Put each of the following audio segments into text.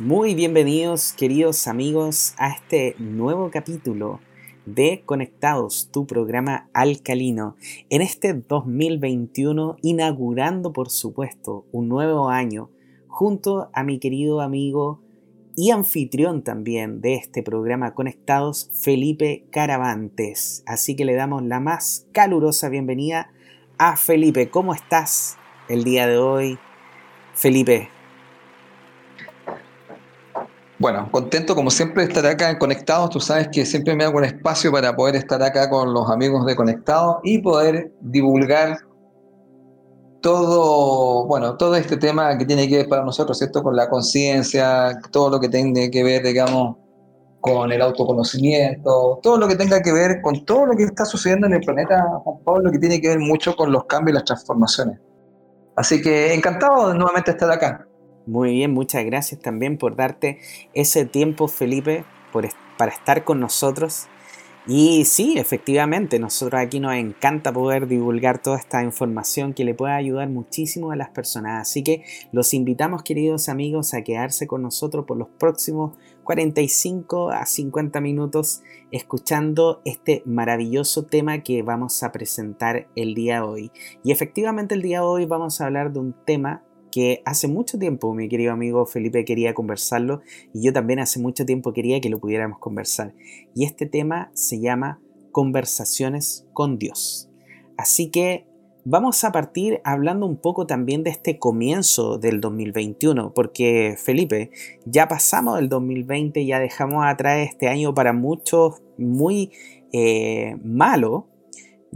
muy bienvenidos queridos amigos a este nuevo capítulo de Conectados, tu programa alcalino. En este 2021, inaugurando por supuesto un nuevo año, junto a mi querido amigo y anfitrión también de este programa Conectados, Felipe Caravantes. Así que le damos la más calurosa bienvenida a Felipe. ¿Cómo estás el día de hoy? Felipe, bueno, contento como siempre de estar acá en Conectados. Tú sabes que siempre me hago un espacio para poder estar acá con los amigos de Conectados y poder divulgar todo, bueno, todo este tema que tiene que ver para nosotros, ¿cierto? Con la conciencia, todo lo que tiene que ver, digamos, con el autoconocimiento, todo lo que tenga que ver con todo lo que está sucediendo en el planeta, Juan Pablo, que tiene que ver mucho con los cambios y las transformaciones. Así que encantado de nuevamente estar acá. Muy bien, muchas gracias también por darte ese tiempo, Felipe, por, para estar con nosotros. Y sí, efectivamente, nosotros aquí nos encanta poder divulgar toda esta información que le pueda ayudar muchísimo a las personas. Así que los invitamos, queridos amigos, a quedarse con nosotros por los próximos 45 a 50 minutos escuchando este maravilloso tema que vamos a presentar el día de hoy. Y efectivamente el día de hoy vamos a hablar de un tema que hace mucho tiempo mi querido amigo Felipe quería conversarlo y yo también hace mucho tiempo quería que lo pudiéramos conversar. Y este tema se llama Conversaciones con Dios. Así que vamos a partir hablando un poco también de este comienzo del 2021, porque Felipe, ya pasamos el 2020, ya dejamos atrás este año para muchos muy eh, malo,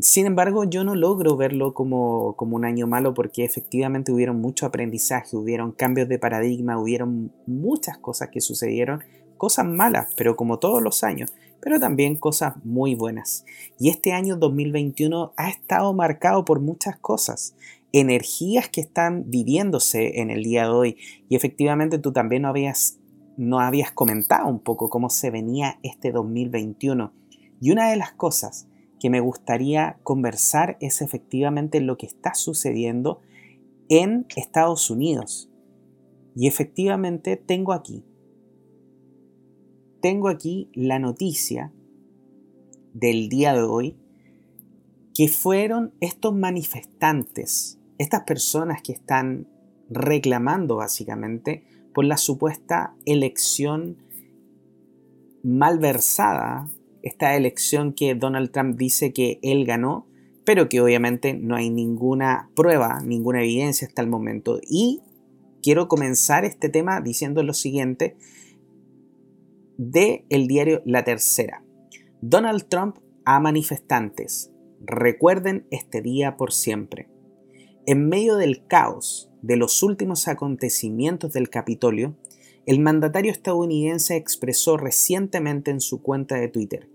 sin embargo, yo no logro verlo como, un año malo porque efectivamente hubieron mucho aprendizaje, hubieron cambios de paradigma, hubieron muchas cosas que sucedieron, cosas malas, pero como todos los años, pero también cosas muy buenas. Y este año 2021 ha estado marcado por muchas cosas, energías que están viviéndose en el día de hoy. Y efectivamente tú también no habías, no habías comentado un poco cómo se venía este 2021. Y una de las cosas que me gustaría conversar es efectivamente lo que está sucediendo en Estados Unidos. Y efectivamente tengo aquí, tengo aquí la noticia del día de hoy que fueron estos manifestantes, estas personas que están reclamando básicamente por la supuesta elección malversada esta elección que Donald Trump dice que él ganó, pero que obviamente no hay ninguna prueba, ninguna evidencia hasta el momento. Y quiero comenzar este tema diciendo lo siguiente de el diario La Tercera. Donald Trump a manifestantes. Recuerden este día por siempre. En medio del caos de los últimos acontecimientos del Capitolio, el mandatario estadounidense expresó recientemente en su cuenta de Twitter,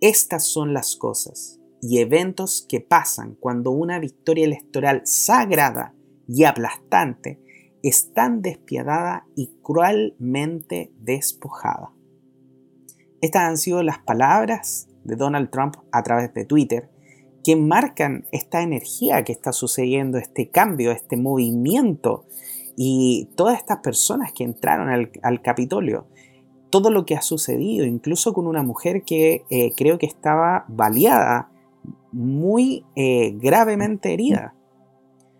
estas son las cosas y eventos que pasan cuando una victoria electoral sagrada y aplastante es tan despiadada y cruelmente despojada. Estas han sido las palabras de Donald Trump a través de Twitter que marcan esta energía que está sucediendo, este cambio, este movimiento y todas estas personas que entraron al, Capitolio todo lo que ha sucedido, incluso con una mujer que eh, creo que estaba baleada, muy eh, gravemente herida.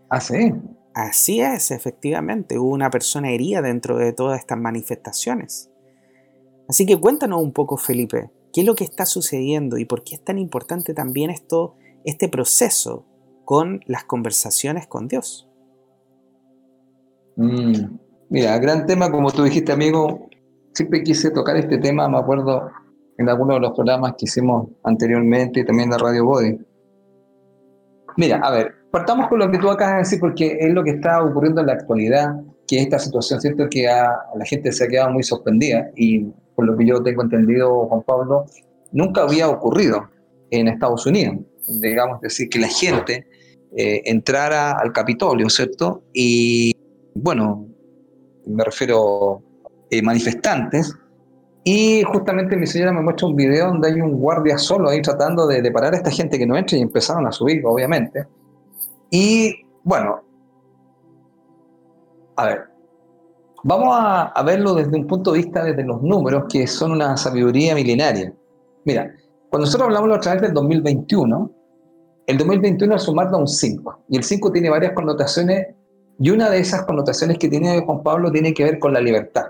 Ah, sí. Así es, efectivamente, hubo una persona herida dentro de todas estas manifestaciones. Así que cuéntanos un poco, Felipe, qué es lo que está sucediendo y por qué es tan importante también esto, este proceso con las conversaciones con Dios. Mm, mira, gran tema, como tú dijiste, amigo, siempre quise tocar este tema, me acuerdo en algunos de los programas que hicimos anteriormente y también de Radio Body. Mira, a ver, partamos con lo que tú acabas de decir porque es lo que está ocurriendo en la actualidad, que esta situación, ¿cierto? Que a, la gente se ha quedado muy sorprendida y por lo que yo tengo entendido, Juan Pablo, nunca había ocurrido en Estados Unidos. Digamos, decir, que la gente eh, entrara al Capitolio, ¿cierto? Y bueno, me refiero eh, manifestantes. Y justamente mi señora me muestra un video donde hay un guardia solo ahí tratando de, parar a esta gente que no entra y empezaron a subir, obviamente. Y bueno, a ver, Vamos a, verlo desde un punto de vista desde los números, que son una sabiduría milenaria. Mira, cuando nosotros hablamos a través del 2021, el 2021 es sumar da un 5, y el 5 tiene varias connotaciones, y una de esas connotaciones que tiene Juan Pablo tiene que ver con la libertad,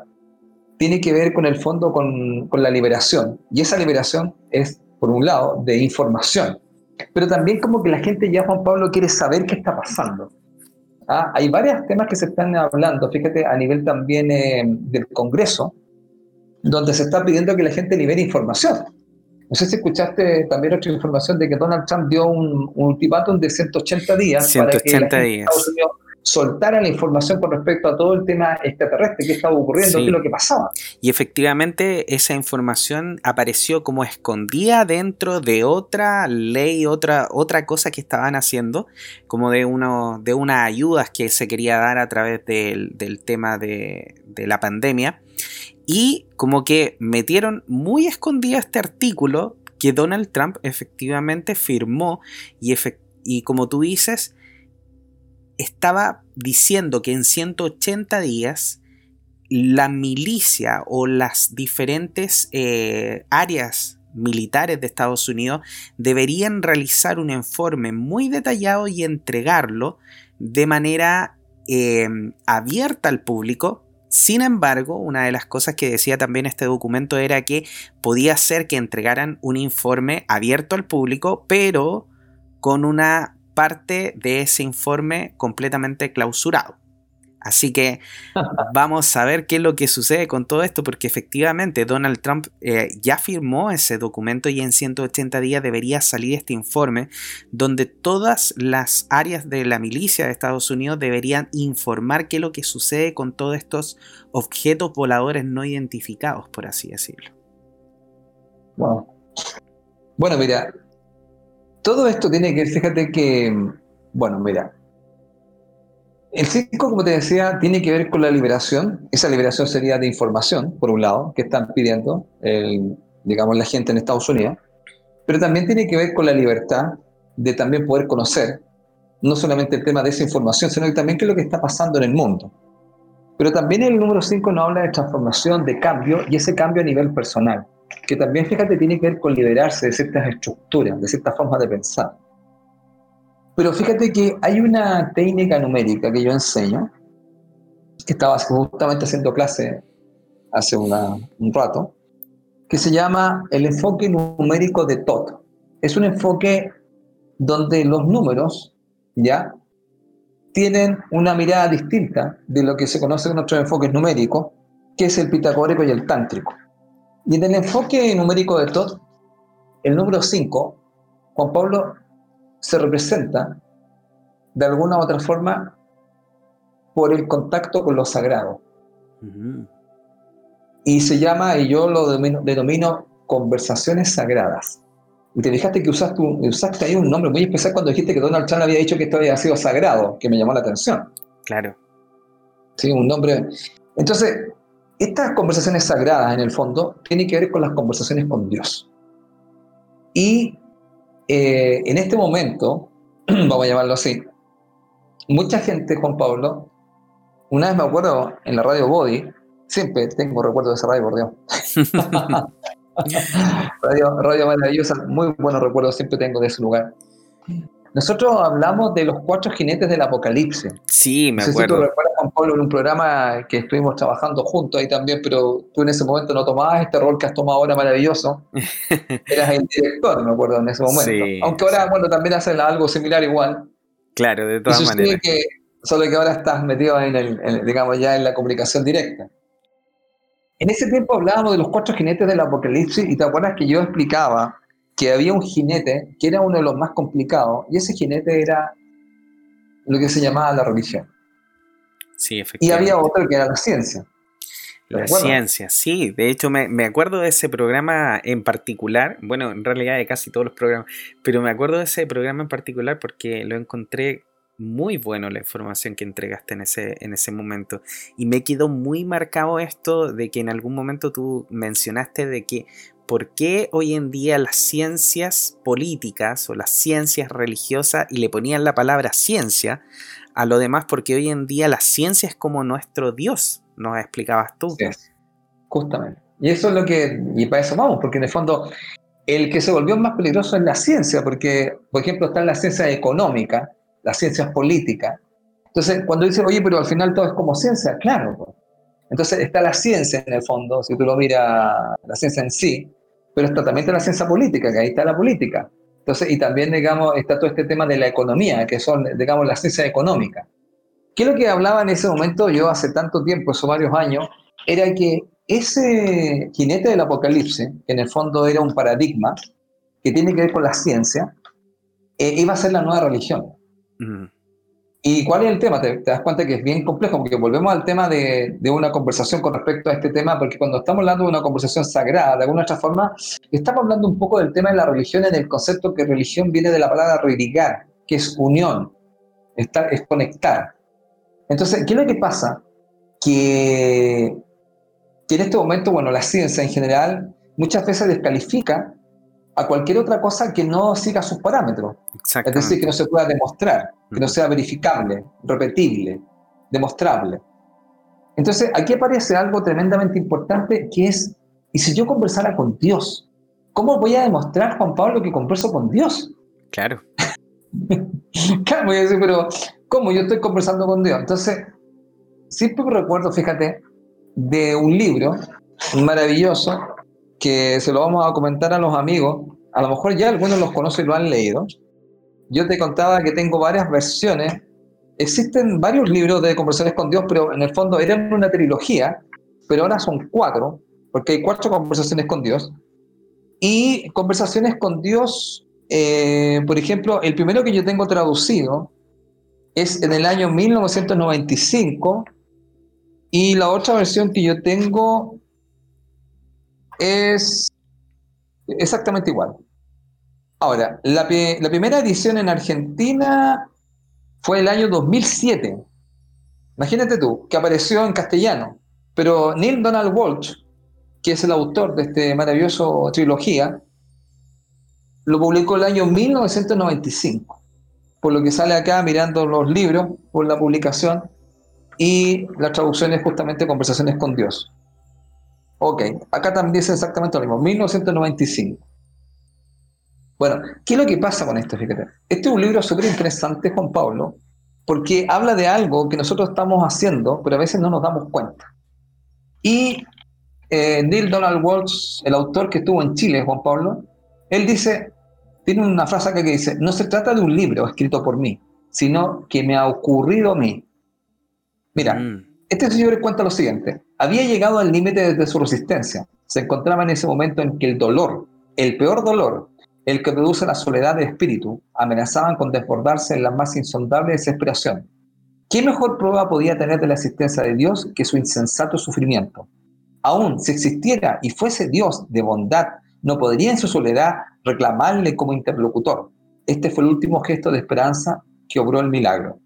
tiene que ver con el fondo con, con la liberación, y esa liberación es, por un lado, de información, pero también como que la gente ya, Juan Pablo, quiere saber qué está pasando. Ah, hay varios temas que se están hablando, fíjate, a nivel también eh, del Congreso, donde se está pidiendo que la gente libere información. No sé si escuchaste también otra información de que Donald Trump dio un, ultimátum de 180 días 180 para que días soltara la información con respecto a todo el tema extraterrestre, qué estaba ocurriendo, qué es lo que pasaba. Y efectivamente esa información apareció como escondida dentro de otra ley, otra, otra cosa que estaban haciendo, como de, uno, de unas ayudas que se quería dar a través del, tema de, de la pandemia. Y como que metieron muy escondido este artículo que Donald Trump efectivamente firmó y, y como tú dices, estaba diciendo que en 180 días la milicia o las diferentes eh, áreas militares de Estados Unidos deberían realizar un informe muy detallado y entregarlo de manera eh, abierta al público. Sin embargo, una de las cosas que decía también este documento era que podía ser que entregaran un informe abierto al público, pero con una parte de ese informe completamente clausurado. Así que vamos a ver qué es lo que sucede con todo esto, porque efectivamente Donald Trump eh, ya firmó ese documento y en 180 días debería salir este informe donde todas las áreas de la milicia de Estados Unidos deberían informar qué es lo que sucede con todos estos objetos voladores no identificados, por así decirlo. Bueno, mira, todo esto tiene que, fíjate que, bueno, mira, el 5, como te decía, tiene que ver con la liberación. Esa liberación sería de información, por un lado, que están pidiendo, digamos, la gente en Estados Unidos, pero también tiene que ver con la libertad de también poder conocer, no solamente el tema de esa información, sino también qué es lo que está pasando en el mundo. Pero también el número 5 nos habla de transformación, de cambio, y ese cambio a nivel personal que también, fíjate, tiene que ver con liberarse de ciertas estructuras, de ciertas formas de pensar. Pero fíjate que hay una técnica numérica que yo enseño, que estaba justamente haciendo clase hace un rato, que se llama el enfoque numérico de TOT. Es un enfoque donde los números, ¿ya? Tienen una mirada distinta de lo que se conoce en otros enfoques numéricos, que es el pitagórico y el tántrico. Y en el enfoque numérico de Todd, el número 5, Juan Pablo se representa de alguna u otra forma por el contacto con lo sagrado. Y se llama, y yo lo denomino, conversaciones sagradas. Y te fijaste que usaste, usaste ahí un nombre muy especial cuando dijiste que Donald Trump había dicho que esto había sido sagrado, que me llamó la atención. Claro. Sí, un nombre. Entonces, estas conversaciones sagradas, en el fondo, tienen que ver con las conversaciones con Dios. Y eh, en este momento, vamos a llamarlo así, mucha gente, Juan Pablo, una vez me acuerdo en la radio Body, siempre tengo recuerdos de esa radio, por Dios. radio, radio maravillosa, muy buenos recuerdos siempre tengo de ese lugar. Nosotros hablamos de los cuatro jinetes del apocalipsis. Sí, me acuerdo. Si tú recuerdas, Pablo, en un programa que estuvimos trabajando juntos ahí también, pero tú en ese momento no tomabas este rol que has tomado ahora maravilloso. Eras el director, me acuerdo, en ese momento. Sí, Aunque ahora, bueno, también hacen algo similar igual. Claro, de todas maneras. Que, solo que ahora estás metido en el, digamos, ya en la comunicación directa. En ese tiempo hablábamos de los cuatro jinetes del apocalipsis y te acuerdas que yo explicaba que había un jinete que era uno de los más complicados, y ese jinete era lo que se llamaba la religión. Sí, efectivamente. Y había otro que era la ciencia. La ciencia, sí. De hecho, me, me, acuerdo de ese programa en particular. Bueno, en realidad de casi todos los programas. Pero me acuerdo de ese programa en particular porque lo encontré muy bueno la información que entregaste en ese, en ese momento. Y me quedó muy marcado esto de que en algún momento tú mencionaste de que por qué hoy en día las ciencias políticas o las ciencias religiosas, y le ponían la palabra ciencia a lo demás, porque hoy en día la ciencia es como nuestro Dios, nos explicabas tú. Justamente. Y eso es lo que, y para eso vamos, porque en el fondo el que se volvió más peligroso es la ciencia, porque, por ejemplo, está la ciencia económica, las ciencias políticas. Entonces, cuando dice, oye, pero al final todo es como ciencia, claro. Entonces está la ciencia en el fondo, si tú lo miras, la ciencia en sí, pero está también está la ciencia política, que ahí está la política. Entonces, y también, digamos, está todo este tema de la economía, que son, digamos, la ciencia económica. ¿Qué es lo que hablaba en ese momento yo hace tanto tiempo, esos varios años? Era que ese jinete del apocalipsis, que en el fondo era un paradigma que tiene que ver con la ciencia, eh, iba a ser la nueva religión. ¿Y cuál es el tema? Te, das cuenta que es bien complejo, porque volvemos al tema de, de, una conversación con respecto a este tema, porque cuando estamos hablando de una conversación sagrada, de alguna otra forma, estamos hablando un poco del tema de la religión en el concepto que religión viene de la palabra religar, que es unión, estar, es conectar. Entonces, ¿qué es lo que pasa? Que que en este momento, bueno, la ciencia en general muchas veces descalifica a cualquier otra cosa que no siga sus parámetros. Es decir, que no se pueda demostrar, que no sea verificable, repetible, demostrable. Entonces, aquí aparece algo tremendamente importante que es, ¿y si yo conversara con Dios? ¿Cómo voy a demostrar, Juan Pablo, que converso con Dios? Claro. claro, voy a decir, pero ¿cómo yo estoy conversando con Dios? Entonces, siempre recuerdo, fíjate, de un libro maravilloso que se lo vamos a comentar a los amigos. A lo mejor ya algunos los conocen y lo han leído. Yo te contaba que tengo varias versiones. Existen varios libros de conversaciones con Dios, pero en el fondo eran una trilogía, pero ahora son cuatro, porque hay cuatro conversaciones con Dios. Y conversaciones con Dios, eh, por ejemplo, el primero que yo tengo traducido es en el año 1995 y la otra versión que yo tengo es exactamente igual. Ahora, la, primera edición en Argentina fue el año 2007. Imagínate tú, que apareció en castellano. Pero Neil Donald Walsh, que es el autor de este maravilloso trilogía, lo publicó el año 1995. Por lo que sale acá mirando los libros, por la publicación, y la traducción es justamente Conversaciones con Dios. Ok, acá también dice exactamente lo mismo, 1995. Bueno, ¿qué es lo que pasa con esto? Fíjate. Este es un libro súper interesante, Juan Pablo, porque habla de algo que nosotros estamos haciendo, pero a veces no nos damos cuenta. Y eh, Neil Donald Walsh, el autor que estuvo en Chile, Juan Pablo, él dice, tiene una frase que dice, no se trata de un libro escrito por mí, sino que me ha ocurrido a mí. Mira, mm. este señor cuenta lo siguiente. Había llegado al límite de su resistencia. Se encontraba en ese momento en que el dolor, el peor dolor, el que produce la soledad de espíritu, amenazaban con desbordarse en la más insondable desesperación. ¿Qué mejor prueba podía tener de la existencia de Dios que su insensato sufrimiento? Aún si existiera y fuese Dios de bondad, no podría en su soledad reclamarle como interlocutor. Este fue el último gesto de esperanza que obró el milagro.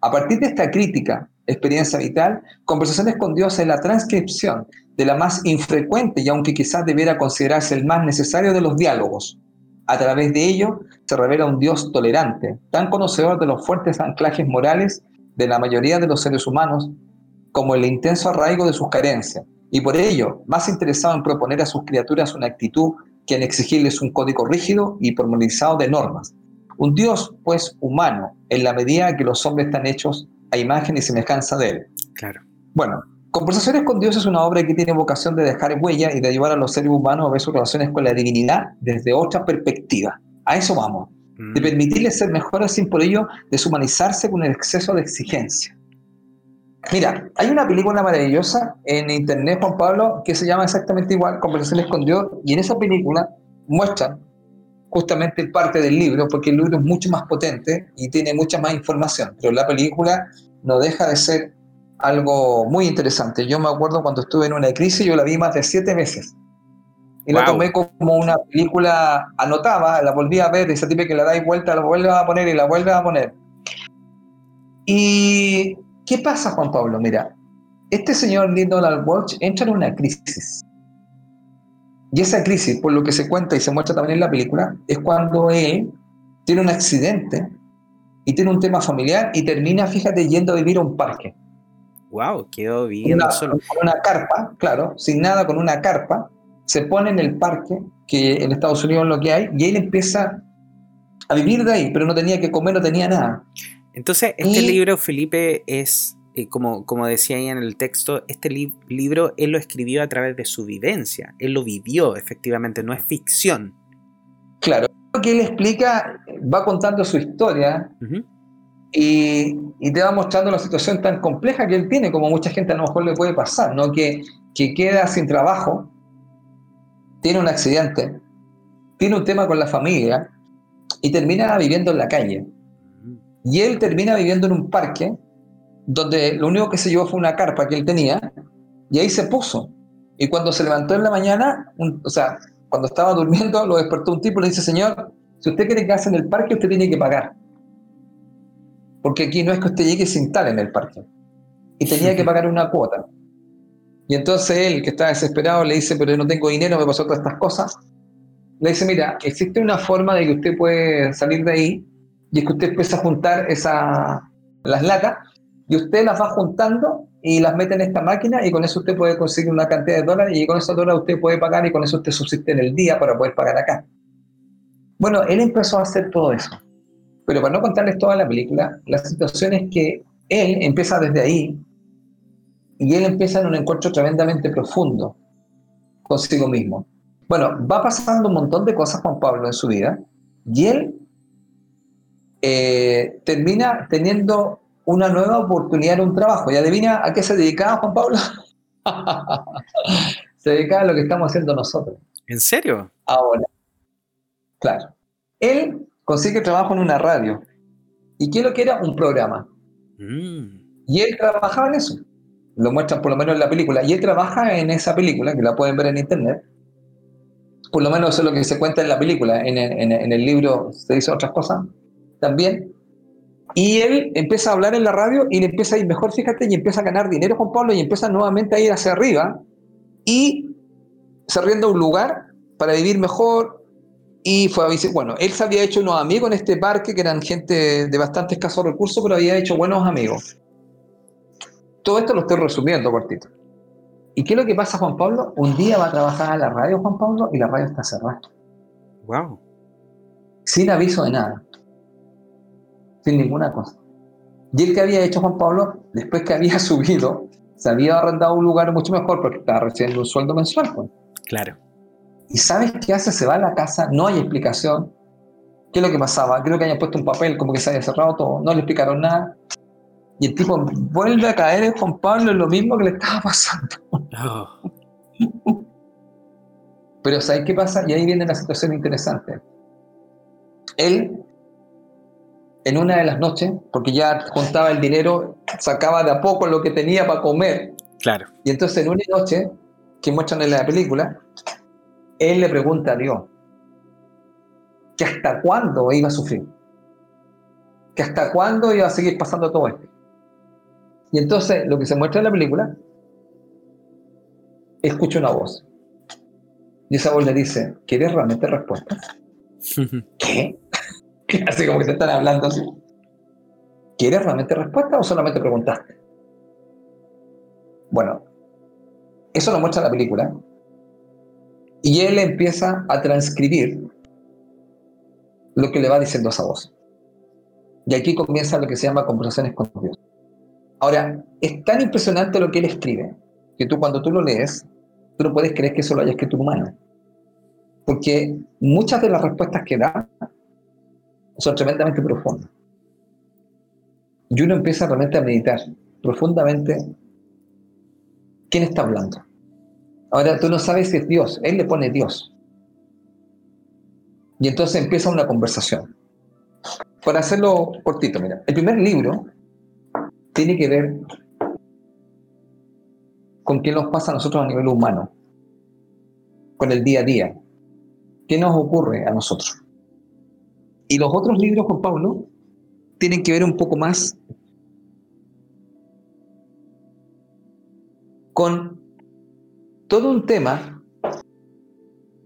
A partir de esta crítica, experiencia vital, conversaciones con Dios es la transcripción de la más infrecuente y aunque quizás debiera considerarse el más necesario de los diálogos. A través de ello se revela un Dios tolerante, tan conocedor de los fuertes anclajes morales de la mayoría de los seres humanos como el intenso arraigo de sus carencias, y por ello más interesado en proponer a sus criaturas una actitud que en exigirles un código rígido y formalizado de normas. Un Dios, pues, humano, en la medida que los hombres están hechos imagen y semejanza de Él. Claro. Bueno, Conversaciones con Dios es una obra que tiene vocación de dejar huella y de ayudar a los seres humanos a ver sus relaciones con la divinidad desde otra perspectiva. A eso vamos. De mm. permitirles ser mejores sin por ello deshumanizarse con el exceso de exigencia. Mira, hay una película maravillosa en internet, Juan Pablo, que se llama exactamente igual, Conversaciones con Dios, y en esa película muestran justamente parte del libro, porque el libro es mucho más potente y tiene mucha más información, pero la película no deja de ser algo muy interesante. Yo me acuerdo cuando estuve en una crisis, yo la vi más de siete veces. Y la tomé como una película anotada, la volví a ver, esa tipo que la dais vuelta, la vuelve a poner y la vuelve a poner. ¿Y qué pasa, Juan Pablo? Mira, este señor Donald Walsh entra en una crisis. Y esa crisis, por lo que se cuenta y se muestra también en la película, es cuando él tiene un accidente y tiene un tema familiar y termina, fíjate, yendo a vivir a un parque. Wow, quedó viviendo solo. Con una carpa, claro, sin nada, con una carpa, se pone en el parque, que en Estados Unidos es lo que hay, y él empieza a vivir de ahí, pero no tenía que comer, no tenía nada. Entonces, este libro, Felipe, es, eh, como, como decía ahí en el texto, este libro él lo escribió a través de su vivencia, él lo vivió efectivamente, no es ficción. Claro, lo que él explica, va contando su historia y, te va mostrando la situación tan compleja que él tiene, como mucha gente a lo mejor le puede pasar, ¿no? que, que queda sin trabajo, tiene un accidente, tiene un tema con la familia y termina viviendo en la calle. Y él termina viviendo en un parque donde lo único que se llevó fue una carpa que él tenía y ahí se puso. Y cuando se levantó en la mañana, o sea, cuando estaba durmiendo, lo despertó un tipo y le dice, señor, si usted quiere quedarse en el parque, usted tiene que pagar. Porque aquí no es que usted llegue sin tal en el parque. Y tenía que pagar una cuota. Y entonces él, que está desesperado, le dice, pero no tengo dinero, me pasó todas estas cosas. Le dice, mira, existe una forma de que usted puede salir de ahí y es que usted empieza a juntar esa, las latas y usted las va juntando y las mete en esta máquina y con eso usted puede conseguir una cantidad de dólares y con esos dólares usted puede pagar y con eso usted subsiste en el día para poder pagar acá. Bueno, él empezó a hacer todo eso. Pero para no contarles toda la película, la situación es que él empieza desde ahí y él empieza en un encuentro tremendamente profundo consigo mismo. Bueno, va pasando un montón de cosas Juan Pablo en su vida y él eh, termina teniendo una nueva oportunidad en un trabajo. ¿Y adivina a qué se dedicaba Juan Pablo? se dedicaba a lo que estamos haciendo nosotros. ¿En serio? Ahora. Claro. Él consigue trabajo en una radio. ¿Y qué lo que era? Un programa. Mm. Y él trabajaba en eso. Lo muestran por lo menos en la película. Y él trabaja en esa película, que la pueden ver en internet. Por lo menos eso es lo que se cuenta en la película. En, en el libro se dice otras cosas también. Y él empieza a hablar en la radio y le empieza a ir mejor, fíjate, y empieza a ganar dinero con Pablo y empieza nuevamente a ir hacia arriba y se rienda un lugar para vivir mejor. Y fue a visitar, bueno, él se había hecho unos amigos en este parque que eran gente de bastante escasos recursos, pero había hecho buenos amigos. Todo esto lo estoy resumiendo cortito. ¿Y qué es lo que pasa, Juan Pablo? Un día va a trabajar a la radio, Juan Pablo, y la radio está cerrada. Wow. Sin aviso de nada sin ninguna cosa. Y el que había hecho Juan Pablo, después que había subido, se había arrendado un lugar mucho mejor porque estaba recibiendo un sueldo mensual. Pues. Claro. ¿Y sabes qué hace? Se va a la casa, no hay explicación. ¿Qué es lo que pasaba? Creo que habían puesto un papel como que se había cerrado todo, no le explicaron nada. Y el tipo vuelve a caer en Juan Pablo en lo mismo que le estaba pasando. Oh. Pero ¿sabes qué pasa? Y ahí viene la situación interesante. Él en una de las noches, porque ya contaba el dinero, sacaba de a poco lo que tenía para comer. Claro. Y entonces en una noche, que muestran en la película, él le pregunta a Dios que hasta cuándo iba a sufrir, que hasta cuándo iba a seguir pasando todo esto. Y entonces lo que se muestra en la película, escucha una voz. Y esa voz le dice, ¿quieres realmente respuesta? ¿Qué? Así como que te están hablando así. ¿Quieres realmente respuesta o solamente preguntaste? Bueno, eso lo muestra la película. Y él empieza a transcribir lo que le va diciendo esa voz. Y aquí comienza lo que se llama conversaciones con Dios. Ahora, es tan impresionante lo que él escribe, que tú cuando tú lo lees, tú no puedes creer que eso lo haya escrito un humano. Porque muchas de las respuestas que da son tremendamente profundas. Y uno empieza realmente a meditar profundamente quién está hablando. Ahora tú no sabes si es Dios, Él le pone Dios. Y entonces empieza una conversación. Para hacerlo cortito, mira, el primer libro tiene que ver con qué nos pasa a nosotros a nivel humano, con el día a día. ¿Qué nos ocurre a nosotros? Y los otros libros, Juan Pablo, tienen que ver un poco más con todo un tema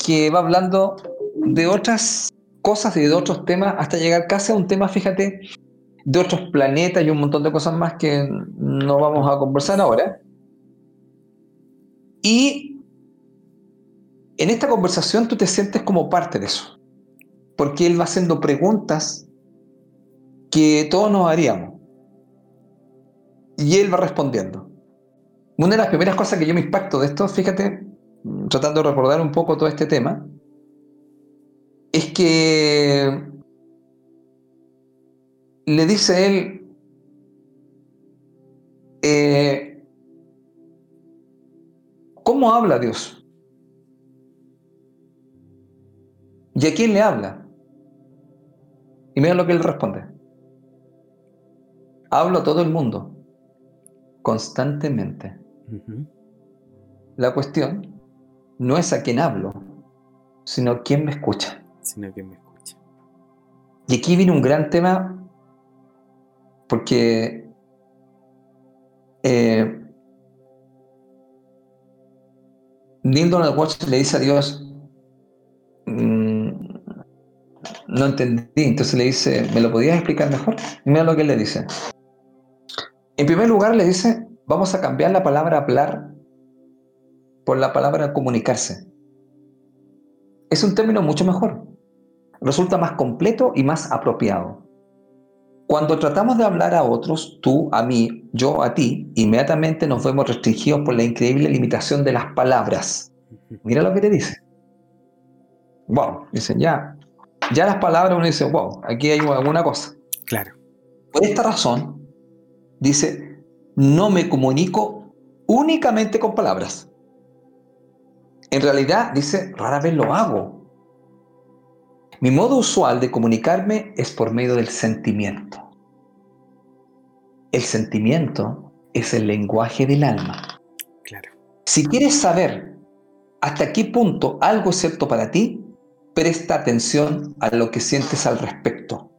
que va hablando de otras cosas y de otros temas hasta llegar casi a un tema, fíjate, de otros planetas y un montón de cosas más que no vamos a conversar ahora. Y en esta conversación tú te sientes como parte de eso, porque él va haciendo preguntas que todos nos haríamos. Y él va respondiendo. Una de las primeras cosas que yo me impacto de esto, fíjate, tratando de recordar un poco todo este tema, es que le dice él, eh, ¿cómo habla Dios? ¿Y a quién le habla? Y mira lo que él responde. Hablo a todo el mundo, constantemente. La cuestión no es a quién hablo, sino a quién me escucha. Sino quién me escucha. Y aquí viene un gran tema porque eh, Neil Donald Watch le dice a Dios, mm, no entendí, entonces le dice, ¿me lo podías explicar mejor? Y mira lo que él le dice. En primer lugar le dice, vamos a cambiar la palabra hablar por la palabra comunicarse. Es un término mucho mejor. Resulta más completo y más apropiado. Cuando tratamos de hablar a otros, tú, a mí, yo, a ti, inmediatamente nos vemos restringidos por la increíble limitación de las palabras. Mira lo que te dice. Wow, dicen ya. Ya las palabras uno dice, wow, aquí hay alguna cosa. Claro. Por esta razón, dice, no me comunico únicamente con palabras. En realidad, dice, rara vez lo hago. Mi modo usual de comunicarme es por medio del sentimiento. El sentimiento es el lenguaje del alma. Claro. Si quieres saber hasta qué punto algo es cierto para ti, presta atención a lo que sientes al respecto.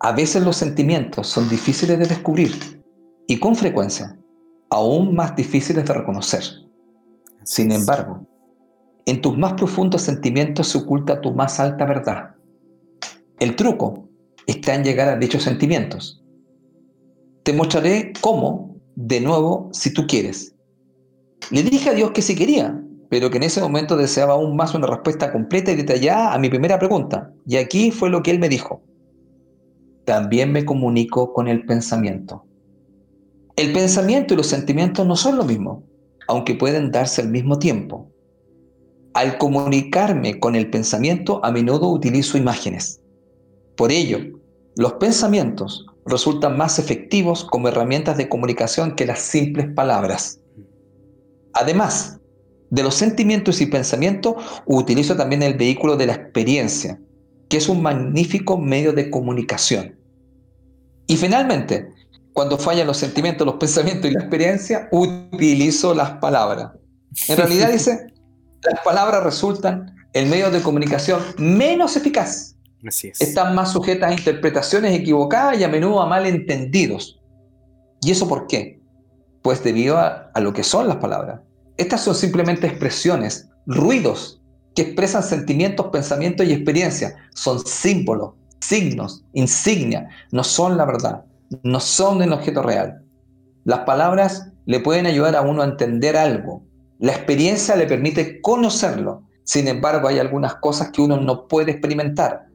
A veces los sentimientos son difíciles de descubrir y con frecuencia aún más difíciles de reconocer. Sin embargo, en tus más profundos sentimientos se oculta tu más alta verdad. El truco está en llegar a dichos sentimientos. Te mostraré cómo, de nuevo, si tú quieres. Le dije a Dios que sí quería, pero que en ese momento deseaba aún más una respuesta completa y detallada a mi primera pregunta. Y aquí fue lo que él me dijo. También me comunico con el pensamiento. El pensamiento y los sentimientos no son lo mismo, aunque pueden darse al mismo tiempo. Al comunicarme con el pensamiento, a menudo utilizo imágenes. Por ello, los pensamientos resultan más efectivos como herramientas de comunicación que las simples palabras. Además de los sentimientos y pensamientos, utilizo también el vehículo de la experiencia, que es un magnífico medio de comunicación. Y finalmente, cuando fallan los sentimientos, los pensamientos y la experiencia, utilizo las palabras. En realidad dice, las palabras resultan el medio de comunicación menos eficaz. Así es. Están más sujetas a interpretaciones equivocadas y a menudo a malentendidos. ¿Y eso por qué? Pues debido a, a lo que son las palabras. Estas son simplemente expresiones, ruidos que expresan sentimientos, pensamientos y experiencias. Son símbolos, signos, insignias. No son la verdad. No son el objeto real. Las palabras le pueden ayudar a uno a entender algo, la experiencia le permite conocerlo. Sin embargo, hay algunas cosas que uno no puede experimentar.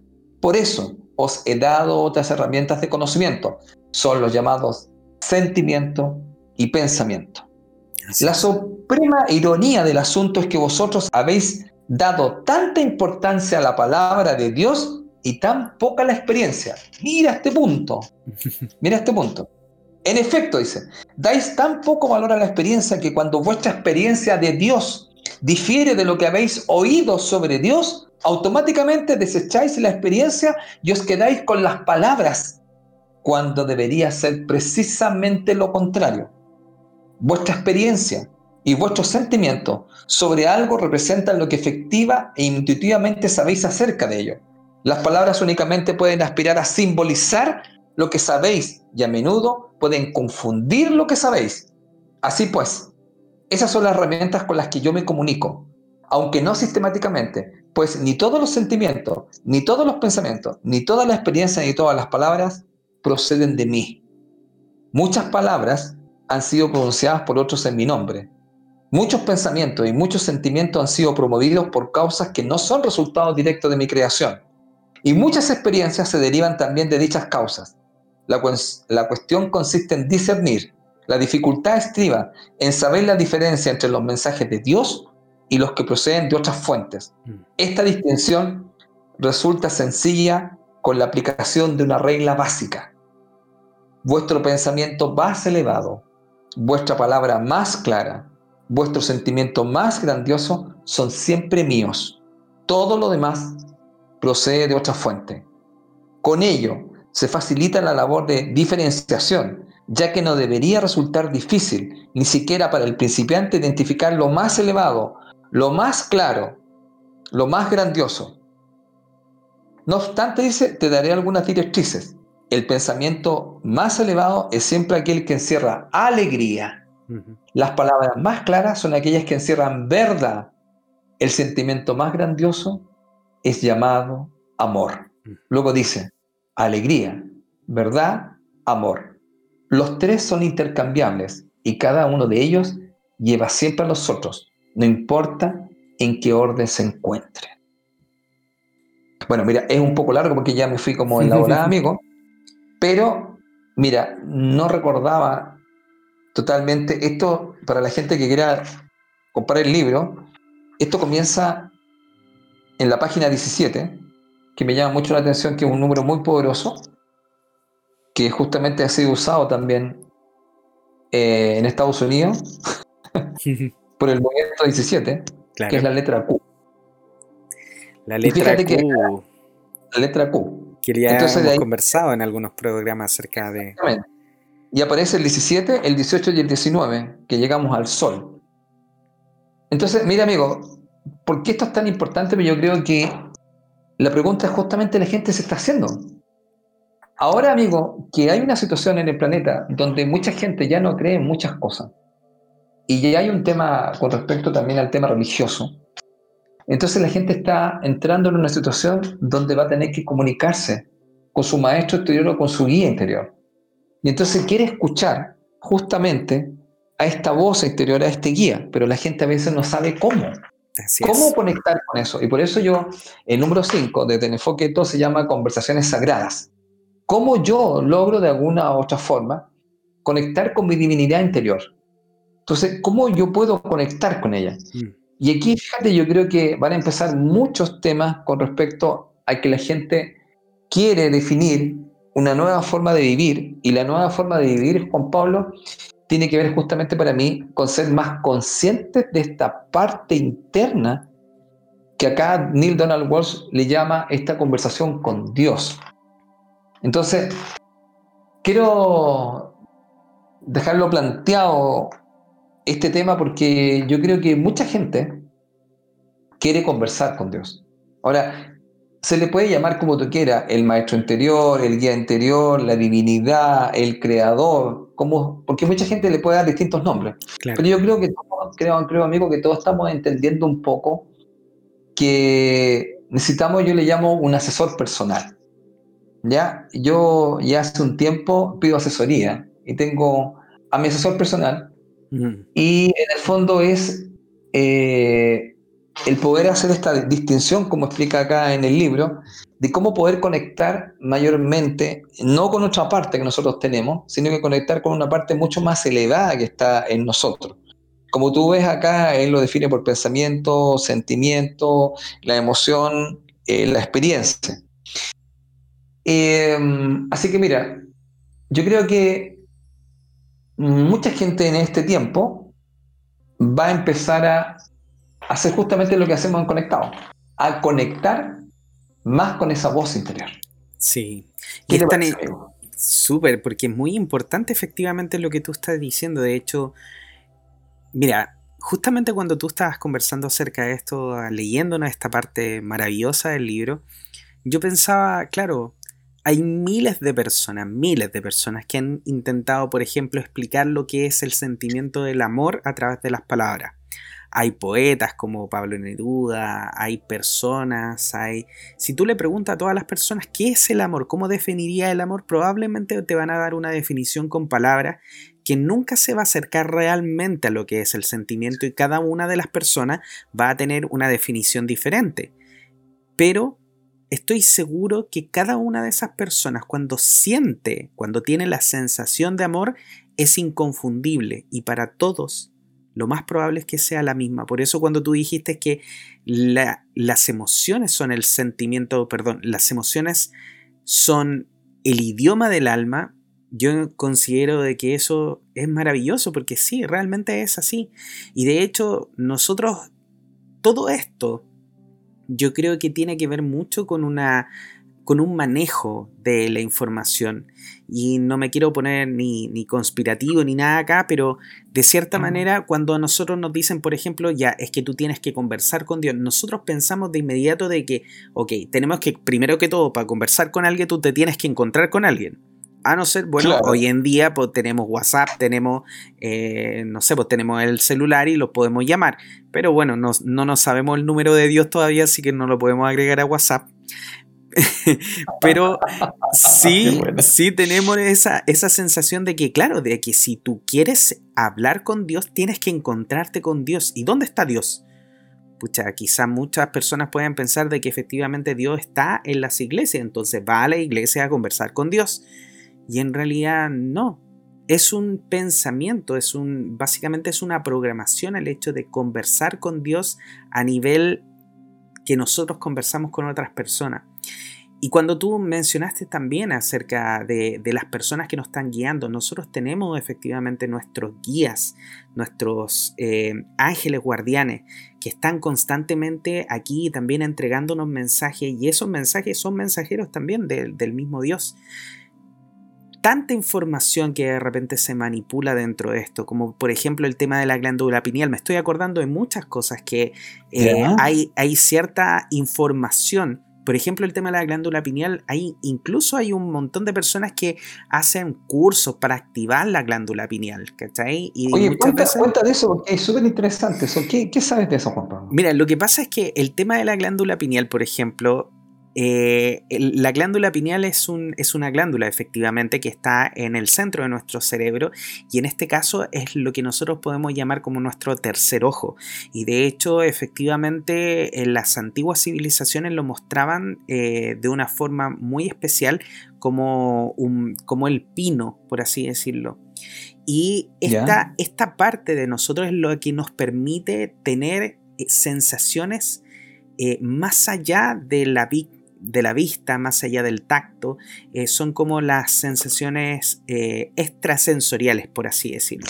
Por eso os he dado otras herramientas de conocimiento. Son los llamados sentimiento y pensamiento. La suprema ironía del asunto es que vosotros habéis dado tanta importancia a la palabra de Dios y tan poca la experiencia. Mira este punto. Mira este punto. En efecto, dice, dais tan poco valor a la experiencia que cuando vuestra experiencia de Dios difiere de lo que habéis oído sobre Dios, automáticamente desecháis la experiencia y os quedáis con las palabras, cuando debería ser precisamente lo contrario. Vuestra experiencia y vuestros sentimientos sobre algo representan lo que efectiva e intuitivamente sabéis acerca de ello. Las palabras únicamente pueden aspirar a simbolizar lo que sabéis y a menudo pueden confundir lo que sabéis. Así pues, esas son las herramientas con las que yo me comunico, aunque no sistemáticamente, pues ni todos los sentimientos, ni todos los pensamientos, ni todas las experiencias, ni todas las palabras proceden de mí. Muchas palabras han sido pronunciadas por otros en mi nombre. Muchos pensamientos y muchos sentimientos han sido promovidos por causas que no son resultados directos de mi creación. Y muchas experiencias se derivan también de dichas causas. La, la cuestión consiste en discernir. La dificultad estriba en saber la diferencia entre los mensajes de Dios y los que proceden de otras fuentes. Mm. Esta distinción resulta sencilla con la aplicación de una regla básica. Vuestro pensamiento más elevado, vuestra palabra más clara, vuestro sentimiento más grandioso son siempre míos. Todo lo demás procede de otra fuente. Con ello se facilita la labor de diferenciación, ya que no debería resultar difícil, ni siquiera para el principiante, identificar lo más elevado, lo más claro, lo más grandioso. No obstante, dice, te daré algunas directrices. El pensamiento más elevado es siempre aquel que encierra alegría. Las palabras más claras son aquellas que encierran verdad. El sentimiento más grandioso es llamado amor. Luego dice, alegría, verdad, amor. Los tres son intercambiables y cada uno de ellos lleva siempre a los otros no importa en qué orden se encuentre. Bueno, mira, es un poco largo porque ya me fui como en la hora, amigo, pero mira, no recordaba totalmente esto para la gente que quiera comprar el libro. Esto comienza en la página 17, que me llama mucho la atención, que es un número muy poderoso, que justamente ha sido usado también eh, en Estados Unidos. por el movimiento 17, que es la letra Q. La letra Q. la letra Q. Que ya hemos conversado en algunos programas acerca de. Y aparece el 17, el 18 y el 19, que llegamos al sol. Entonces, mira, amigo, ¿por qué esto es tan importante? Yo creo que la pregunta es justamente la gente se está haciendo. Ahora, amigo, que hay una situación en el planeta donde mucha gente ya no cree en muchas cosas y ya hay un tema con respecto también al tema religioso. Entonces la gente está entrando en una situación donde va a tener que comunicarse con su maestro exterior o con su guía interior. Y entonces quiere escuchar justamente a esta voz exterior, a este guía, pero la gente a veces no sabe cómo. ¿Cómo conectar con eso? Y por eso yo, el número 5 de Enfoque todo se llama conversaciones sagradas. ¿Cómo yo logro de alguna u otra forma conectar con mi divinidad interior? Entonces, ¿cómo yo puedo conectar con ella? Mm. Y aquí, fíjate, yo creo que van a empezar muchos temas con respecto a que la gente quiere definir una nueva forma de vivir. Y la nueva forma de vivir, Juan Pablo, tiene que ver justamente para mí con ser más conscientes de esta parte interna que acá Neil Donald Walsh le llama esta conversación con Dios. Entonces, quiero dejarlo planteado este tema porque yo creo que mucha gente quiere conversar con Dios. Ahora, se le puede llamar como tú quieras, el maestro interior, el guía interior, la divinidad, el creador, como, porque mucha gente le puede dar distintos nombres. Pero yo creo que creo, creo, amigo, que todos estamos entendiendo un poco que necesitamos, yo le llamo un asesor personal. ¿Ya? Yo ya hace un tiempo pido asesoría y tengo a mi asesor personal y en el fondo es eh, el poder hacer esta distinción, como explica acá en el libro, de cómo poder conectar mayormente, no con otra parte que nosotros tenemos, sino que conectar con una parte mucho más elevada que está en nosotros. Como tú ves acá, él lo define por pensamiento, sentimiento, la emoción, eh, la experiencia. Em, así que mira, yo creo que mucha gente en este tiempo va a empezar a hacer justamente lo que hacemos en Conectado, a conectar más con esa voz interior. Sí. Y es tan súper, porque es muy importante efectivamente lo que tú estás diciendo. De hecho, mira, justamente cuando tú estabas conversando acerca de esto, leyéndonos esta parte maravillosa del libro, yo pensaba, claro, hay miles de personas, miles de personas que han intentado, por ejemplo, explicar lo que es el sentimiento del amor a través de las palabras. Hay poetas como Pablo Neruda, hay personas, hay... Si tú le preguntas a todas las personas qué es el amor, cómo definiría el amor, probablemente te van a dar una definición con palabras que nunca se va a acercar realmente a lo que es el sentimiento y cada una de las personas va a tener una definición diferente. Pero estoy seguro que cada una de esas personas cuando siente, cuando tiene la sensación de amor, es inconfundible y para todos lo más probable es que sea la misma. Por eso cuando tú dijiste que las emociones son el sentimiento, perdón, las emociones son el idioma del alma, yo considero de que eso es maravilloso porque sí, realmente es así. Y de hecho, nosotros, todo esto, yo creo que tiene que ver mucho con una con un manejo de la información. Y no me quiero poner ni, ni, conspirativo ni nada acá, pero de cierta manera, cuando a nosotros nos dicen, por ejemplo, ya es que tú tienes que conversar con Dios, nosotros pensamos de inmediato de que, ok, tenemos que, primero que todo, para conversar con alguien, tú te tienes que encontrar con alguien. A no ser, bueno, hoy en día pues, tenemos WhatsApp, tenemos, eh, no sé, pues tenemos el celular y lo podemos llamar. Pero bueno, no, no nos sabemos el número de Dios todavía, así que no lo podemos agregar a WhatsApp. Pero sí, sí tenemos esa, esa sensación de que, claro, de que si tú quieres hablar con Dios, tienes que encontrarte con Dios. ¿Y dónde está Dios? Pucha, quizás muchas personas pueden pensar de que efectivamente Dios está en las iglesias, entonces va a la iglesia a conversar con Dios. Y en realidad no. Es un pensamiento, es un, básicamente es una programación el hecho de conversar con Dios a nivel que nosotros conversamos con otras personas. Y cuando tú mencionaste también acerca de, las personas que nos están guiando, nosotros tenemos efectivamente nuestros guías, nuestros eh, ángeles guardianes, que están constantemente aquí también entregándonos mensajes y esos mensajes son mensajeros también del mismo Dios tanta información que de repente se manipula dentro de esto, como por ejemplo el tema de la glándula pineal. Me estoy acordando de muchas cosas que eh, hay, hay cierta información por ejemplo, el tema de la glándula pineal, hay, incluso hay un montón de personas que hacen cursos para activar la glándula pineal, ¿cachai? Y Oye, cuenta, cuenta, de eso, porque es súper interesante eso. ¿Qué, ¿Qué, sabes de eso, Juan Pablo? Mira, lo que pasa es que el tema de la glándula pineal, por ejemplo, eh, la glándula pineal es, un, es, una glándula efectivamente que está en el centro de nuestro cerebro y en este caso es lo que nosotros podemos llamar como nuestro tercer ojo. Y de hecho efectivamente en las antiguas civilizaciones lo mostraban eh, de una forma muy especial como, un, como el pino por así decirlo. Y esta, esta parte de nosotros es lo que nos permite tener eh, sensaciones más allá de la, de la vista, más allá del tacto, eh, son como las sensaciones eh, extrasensoriales, por así decirlo.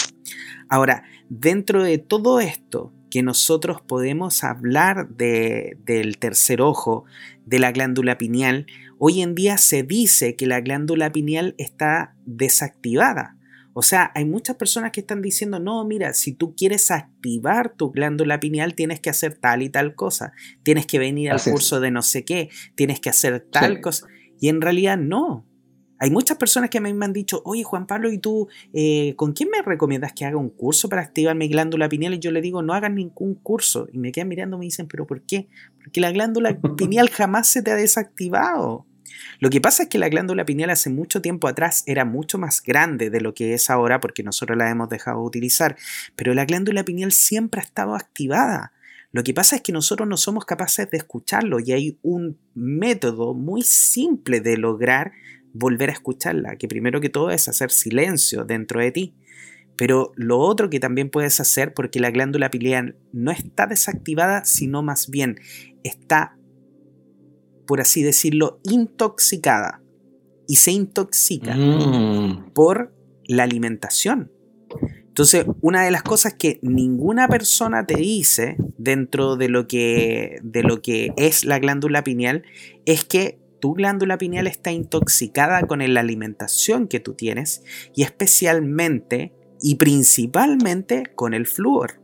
Ahora, dentro de todo esto que nosotros podemos hablar del tercer ojo, de la glándula pineal, hoy en día se dice que la glándula pineal está desactivada. O sea, hay muchas personas que están diciendo, no, mira, si tú quieres activar tu glándula pineal, tienes que hacer tal y tal cosa, tienes que venir al curso de no sé qué, tienes que hacer tal cosa. Y en realidad no. Hay muchas personas que me han dicho, oye Juan Pablo, ¿y tú eh, con quién me recomiendas que haga un curso para activar mi glándula pineal? Y yo le digo, no hagan ningún curso. Y me quedan mirando y me dicen, ¿pero por qué? Porque la glándula pineal jamás se te ha desactivado. Lo que pasa es que la glándula pineal hace mucho tiempo atrás era mucho más grande de lo que es ahora porque nosotros la hemos dejado de utilizar, pero la glándula pineal siempre ha estado activada. Lo que pasa es que nosotros no somos capaces de escucharlo y hay un método muy simple de lograr volver a escucharla, que primero que todo es hacer silencio dentro de ti. Pero lo otro que también puedes hacer, porque la glándula pineal no está desactivada, sino más bien está por así decirlo, intoxicada. Y se intoxica mm. por la alimentación. Entonces, una de las cosas que ninguna persona te dice dentro de lo que, de lo que es la glándula pineal es que tu glándula pineal está intoxicada con la alimentación que tú tienes y especialmente y principalmente con el flúor.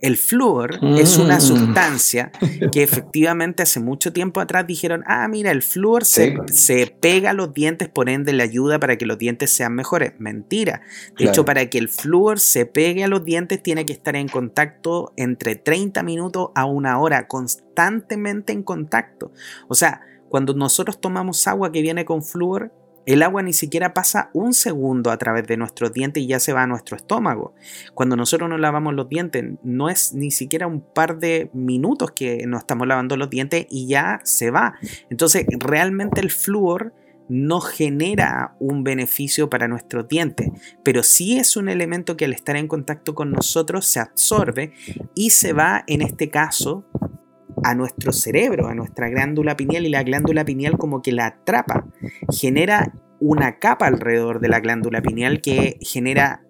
El flúor es una mm. sustancia que efectivamente hace mucho tiempo atrás dijeron, ah, mira, el flúor se, se, pega a los dientes, por ende le ayuda para que los dientes sean mejores. Mentira. De hecho, para que el flúor se pegue a los dientes tiene que estar en contacto entre 30 minutos a una hora, constantemente en contacto. O sea, cuando nosotros tomamos agua que viene con flúor, el agua ni siquiera pasa un segundo a través de nuestros dientes y ya se va a nuestro estómago. Cuando nosotros nos lavamos los dientes, no es ni siquiera un par de minutos que nos estamos lavando los dientes y ya se va. Entonces, realmente el flúor no genera un beneficio para nuestros dientes, pero sí es un elemento que al estar en contacto con nosotros se absorbe y se va, en este caso, a nuestro cerebro, a nuestra glándula pineal y la glándula pineal como que la atrapa, genera una capa alrededor de la glándula pineal que genera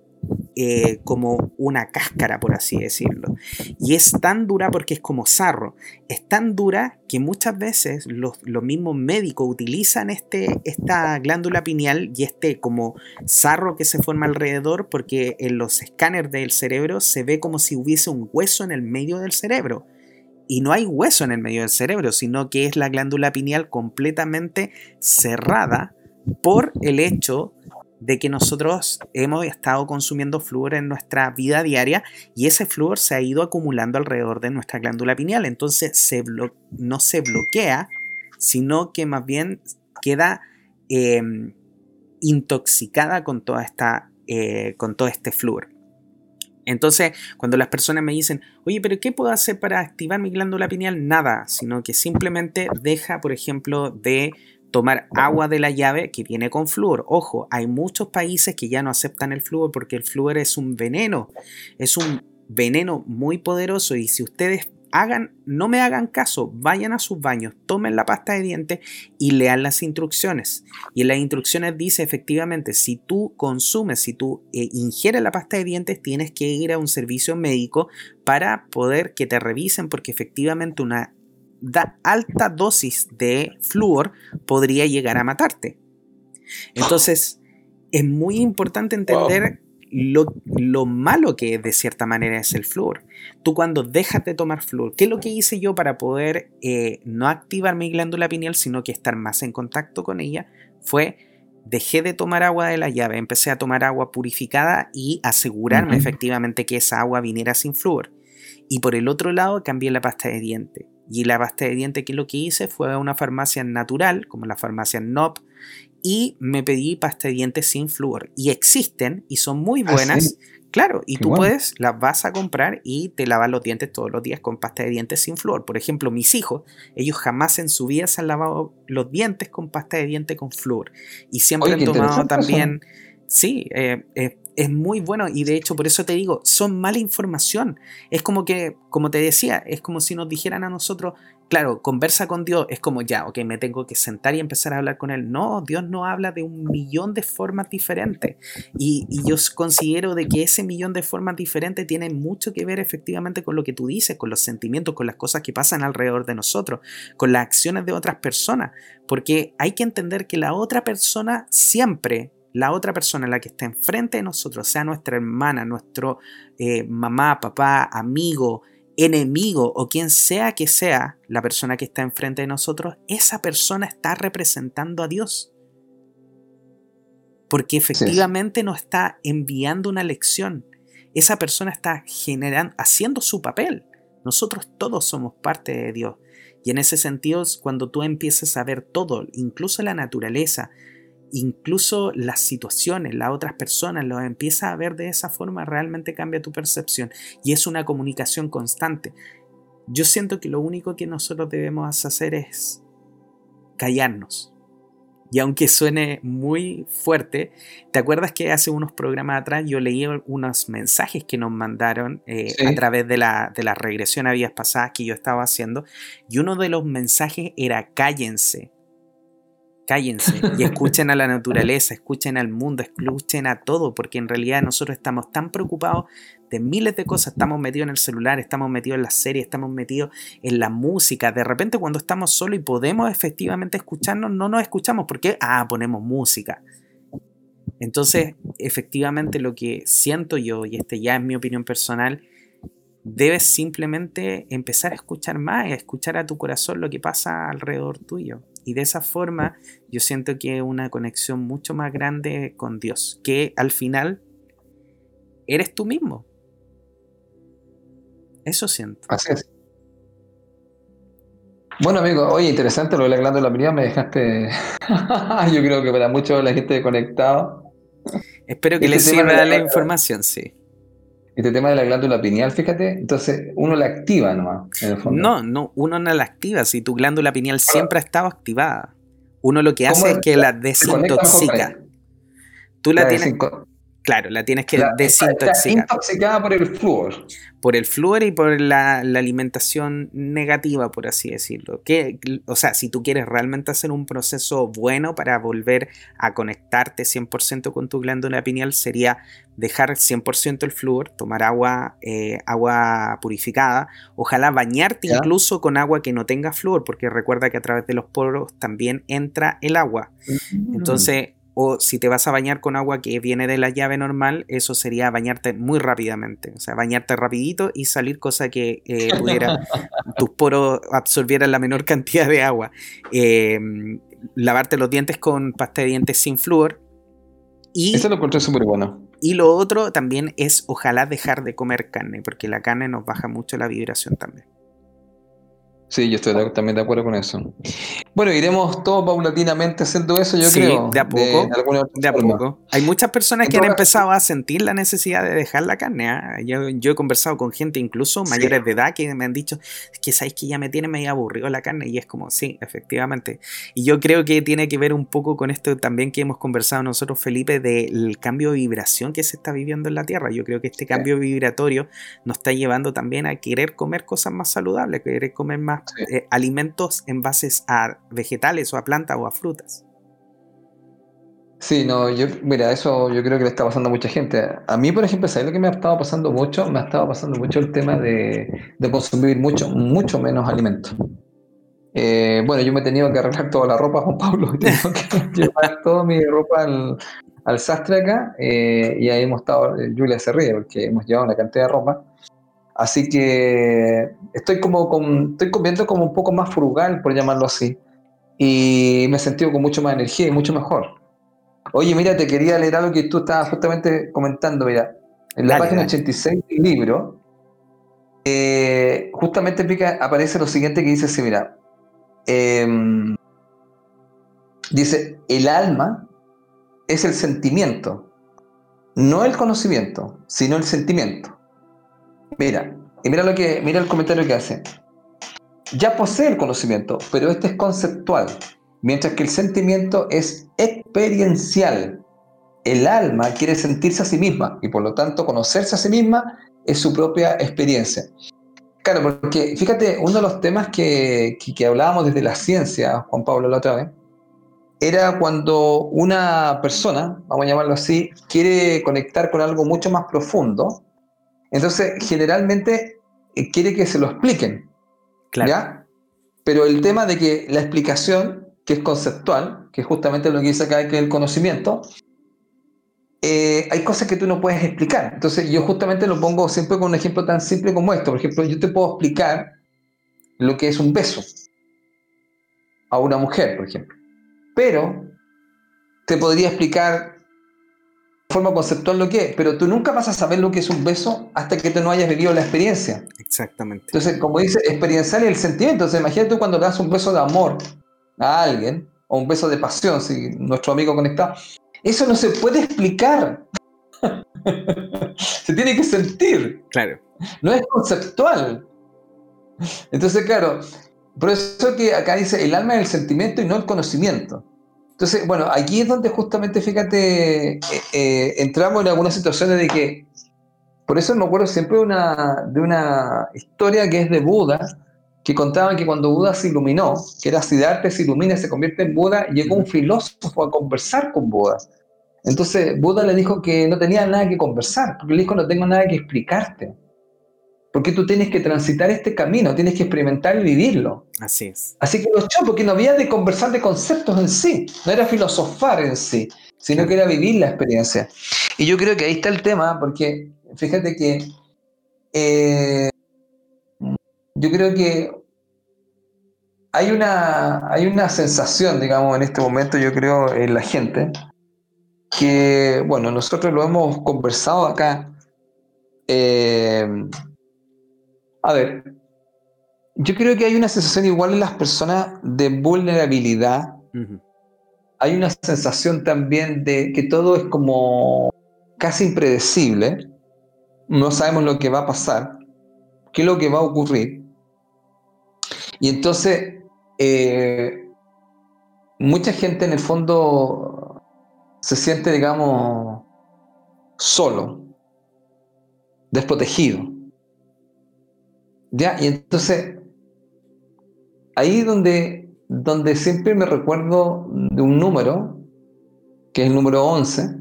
eh, como una cáscara, por así decirlo. Y es tan dura porque es como sarro. Es tan dura que muchas veces los, los, mismos médicos utilizan este, esta glándula pineal y este como sarro que se forma alrededor porque en los escáneres del cerebro se ve como si hubiese un hueso en el medio del cerebro y no hay hueso en el medio del cerebro, sino que es la glándula pineal completamente cerrada por el hecho de que nosotros hemos estado consumiendo flúor en nuestra vida diaria y ese flúor se ha ido acumulando alrededor de nuestra glándula pineal. Entonces no se bloquea, sino que más bien queda em, intoxicada con, toda esta, eh, con todo este flúor. Entonces, cuando las personas me dicen, oye, pero ¿qué puedo hacer para activar mi glándula pineal? Nada, sino que simplemente deja, por ejemplo, de tomar agua de la llave que viene con flúor. Ojo, hay muchos países que ya no aceptan el flúor porque el flúor es un veneno, es un veneno muy poderoso y si ustedes hagan, no me hagan caso, vayan a sus baños, tomen la pasta de dientes y lean las instrucciones. Y en las instrucciones dice efectivamente, si tú consumes, si tú eh, ingieres la pasta de dientes, tienes que ir a un servicio médico para poder que te revisen porque efectivamente una alta dosis de flúor podría llegar a matarte. Entonces, es muy importante entender lo, malo que de cierta manera es el flúor. Tú cuando dejas de tomar flúor, ¿qué es lo que hice yo para poder eh, no activar mi glándula pineal, sino que estar más en contacto con ella? Fue dejé de tomar agua de la llave, empecé a tomar agua purificada y asegurarme efectivamente que esa agua viniera sin flúor. Y por el otro lado cambié la pasta de diente. Y la pasta de diente que lo que hice fue a una farmacia natural, como la farmacia NOP, y me pedí pasta de dientes sin flúor. Y existen y son muy ¿Ah, buenas. Claro, y tú puedes, las vas a comprar y te lavas los dientes todos los días con pasta de dientes sin flúor. Por ejemplo, mis hijos, ellos jamás en su vida se han lavado los dientes con pasta de dientes con flúor. Y siempre han tomado también... Sí, eh, eh, es muy bueno y de hecho por eso te digo, son mala información. Es como que, como te decía, es como si nos dijeran a nosotros, claro, conversa con Dios, es como ya, ok, me tengo que sentar y empezar a hablar con Él. No, Dios no habla de un millón de formas diferentes. Y, yo considero de que ese millón de formas diferentes tiene mucho que ver efectivamente con lo que tú dices, con los sentimientos, con las cosas que pasan alrededor de nosotros, con las acciones de otras personas. Porque hay que entender que la otra persona siempre la otra persona, la que está enfrente de nosotros, sea nuestra hermana, nuestro eh, mamá, papá, amigo, enemigo o quien sea que sea la persona que está enfrente de nosotros, esa persona está representando a Dios. Porque efectivamente nos está enviando una lección. Esa persona está generando, haciendo su papel. Nosotros todos somos parte de Dios. Y en ese sentido, cuando tú empiezas a ver todo, incluso la naturaleza, incluso las situaciones, las otras personas, lo empiezas a ver de esa forma, realmente cambia tu percepción y es una comunicación constante. Yo siento que lo único que nosotros debemos hacer es callarnos. Y aunque suene muy fuerte, ¿te acuerdas que hace unos programas atrás yo leí unos mensajes que nos mandaron eh, a través de la, de la regresión a vías pasadas que yo estaba haciendo? Y uno de los mensajes era cállense, Cállense y escuchen a la naturaleza, escuchen al mundo, escuchen a todo, porque en realidad nosotros estamos tan preocupados de miles de cosas, estamos metidos en el celular, estamos metidos en las series, estamos metidos en la música, de repente cuando estamos solos y podemos efectivamente escucharnos, no nos escuchamos porque, ah, ponemos música. Entonces, efectivamente lo que siento yo, y este ya es mi opinión personal, debes simplemente empezar a escuchar más, a escuchar a tu corazón lo que pasa alrededor tuyo. Y de esa forma yo siento que una conexión mucho más grande con Dios, que al final eres tú mismo. Eso siento. Así es. Bueno, amigo, oye, interesante lo de la glándula pineal, me dejaste. Yo creo que para muchos la gente conectado. Espero que este les sirva la, información, sí. Este tema de la glándula pineal, fíjate, entonces uno la activa nomás, en el fondo. No, no, uno no la activa, si tu glándula pineal siempre ha estado activada. Uno lo que hace es que la desintoxica. Tú la, tienes. Claro, la tienes que desintoxicar. intoxicada por el flúor. Por el flúor y por la, alimentación negativa, por así decirlo. Que, o sea, si tú quieres realmente hacer un proceso bueno para volver a conectarte 100% con tu glándula pineal, sería dejar 100% el flúor, tomar agua, eh, agua purificada, ojalá bañarte incluso con agua que no tenga flúor, porque recuerda que a través de los poros también entra el agua. Mm. Entonces, o si te vas a bañar con agua que viene de la llave normal, eso sería bañarte muy rápidamente. O sea, bañarte rapidito y salir cosa que eh, pudiera, tus poros absorbieran la menor cantidad de agua. Em, lavarte los dientes con pasta de dientes sin flúor. Y, Eso lo encontré súper bueno. Y lo otro también es ojalá dejar de comer carne, porque la carne nos baja mucho la vibración también. Sí, yo estoy también de acuerdo con eso. Bueno, iremos todos paulatinamente haciendo eso, yo creo. De a poco. De, a poco. Hay muchas personas que han empezado a sentir la necesidad de dejar la carne. ¿ah? Yo, he conversado con gente, incluso mayores de edad, que me han dicho que sabéis que ya me tiene medio aburrido la carne. Y es como, sí, efectivamente. Y yo creo que tiene que ver un poco con esto también que hemos conversado nosotros, Felipe, del cambio de vibración que se está viviendo en la Tierra. Yo creo que este cambio vibratorio nos está llevando también a querer comer cosas más saludables, querer comer más eh, alimentos en bases a vegetales o a plantas o a frutas. Sí, no, yo, mira, eso yo creo que le está pasando a mucha gente. A mí, por ejemplo, ¿sabes lo que me ha estado pasando mucho? Me ha estado pasando mucho el tema de, consumir mucho, mucho menos alimentos. Eh, bueno, yo me he tenido que arreglar toda la ropa, Juan Pablo, he tenido que llevar toda mi ropa al, sastre acá, eh, y ahí hemos estado, Julia se ríe porque hemos llevado una cantidad de ropa. Así que estoy como con, estoy comiendo como un poco más frugal, por llamarlo así. Y me he sentido con mucho más energía y mucho mejor. Oye, mira, te quería leer algo que tú estabas justamente comentando, mira. En la página 86 del libro, eh, justamente aparece lo siguiente que dice así, mira. Em, dice, el alma es el sentimiento, no el conocimiento, sino el sentimiento. Mira, y mira lo que, mira el comentario que hace. Ya posee el conocimiento, pero este es conceptual, mientras que el sentimiento es experiencial. El alma quiere sentirse a sí misma y por lo tanto conocerse a sí misma es su propia experiencia. Claro, porque fíjate, uno de los temas que, que, hablábamos desde la ciencia, Juan Pablo, la otra vez, era cuando una persona, vamos a llamarlo así, quiere conectar con algo mucho más profundo, entonces, generalmente eh, quiere que se lo expliquen. ¿Ya? Pero el tema de que la explicación, que es conceptual, que es justamente lo que dice acá, que es el conocimiento, eh, hay cosas que tú no puedes explicar. Entonces, yo justamente lo pongo siempre con un ejemplo tan simple como esto. Por ejemplo, yo te puedo explicar lo que es un beso a una mujer, por ejemplo. Pero te podría explicar forma conceptual lo que es, pero tú nunca vas a saber lo que es un beso hasta que tú no hayas vivido la experiencia. Exactamente. Entonces, como dice, experienciar el sentimiento. Entonces, imagínate tú cuando das un beso de amor a alguien, o un beso de pasión, si nuestro amigo conectado, eso no se puede explicar. se tiene que sentir. Claro. No es conceptual. Entonces, claro, por eso que acá dice el alma es el sentimiento y no el conocimiento. Entonces, bueno, aquí es donde justamente, fíjate, eh, eh, entramos en algunas situaciones de que, por eso me acuerdo siempre de una, de una historia que es de Buda, que contaba que cuando Buda se iluminó, que era Siddhartha se ilumina y se convierte en Buda, llegó un filósofo a conversar con Buda. Entonces Buda le dijo que no tenía nada que conversar, porque le dijo no tengo nada que explicarte. Porque tú tienes que transitar este camino, tienes que experimentar y vivirlo. Así es. Así que lo echó porque no había de conversar de conceptos en sí, no era filosofar en sí, sino que era vivir la experiencia. Y yo creo que ahí está el tema, porque fíjate que eh, yo creo que hay una, hay una sensación, digamos, en este momento, yo creo, en la gente, que, bueno, nosotros lo hemos conversado acá. Eh, a ver, yo creo que hay una sensación igual en las personas de vulnerabilidad. Hay una sensación también de que todo es como casi impredecible. No sabemos lo que va a pasar, qué es lo que va a ocurrir. Y entonces, eh, mucha gente en el fondo se siente, digamos, solo, desprotegido. ¿Ya? Y entonces ahí donde, donde siempre me recuerdo de un número, que es el número 11,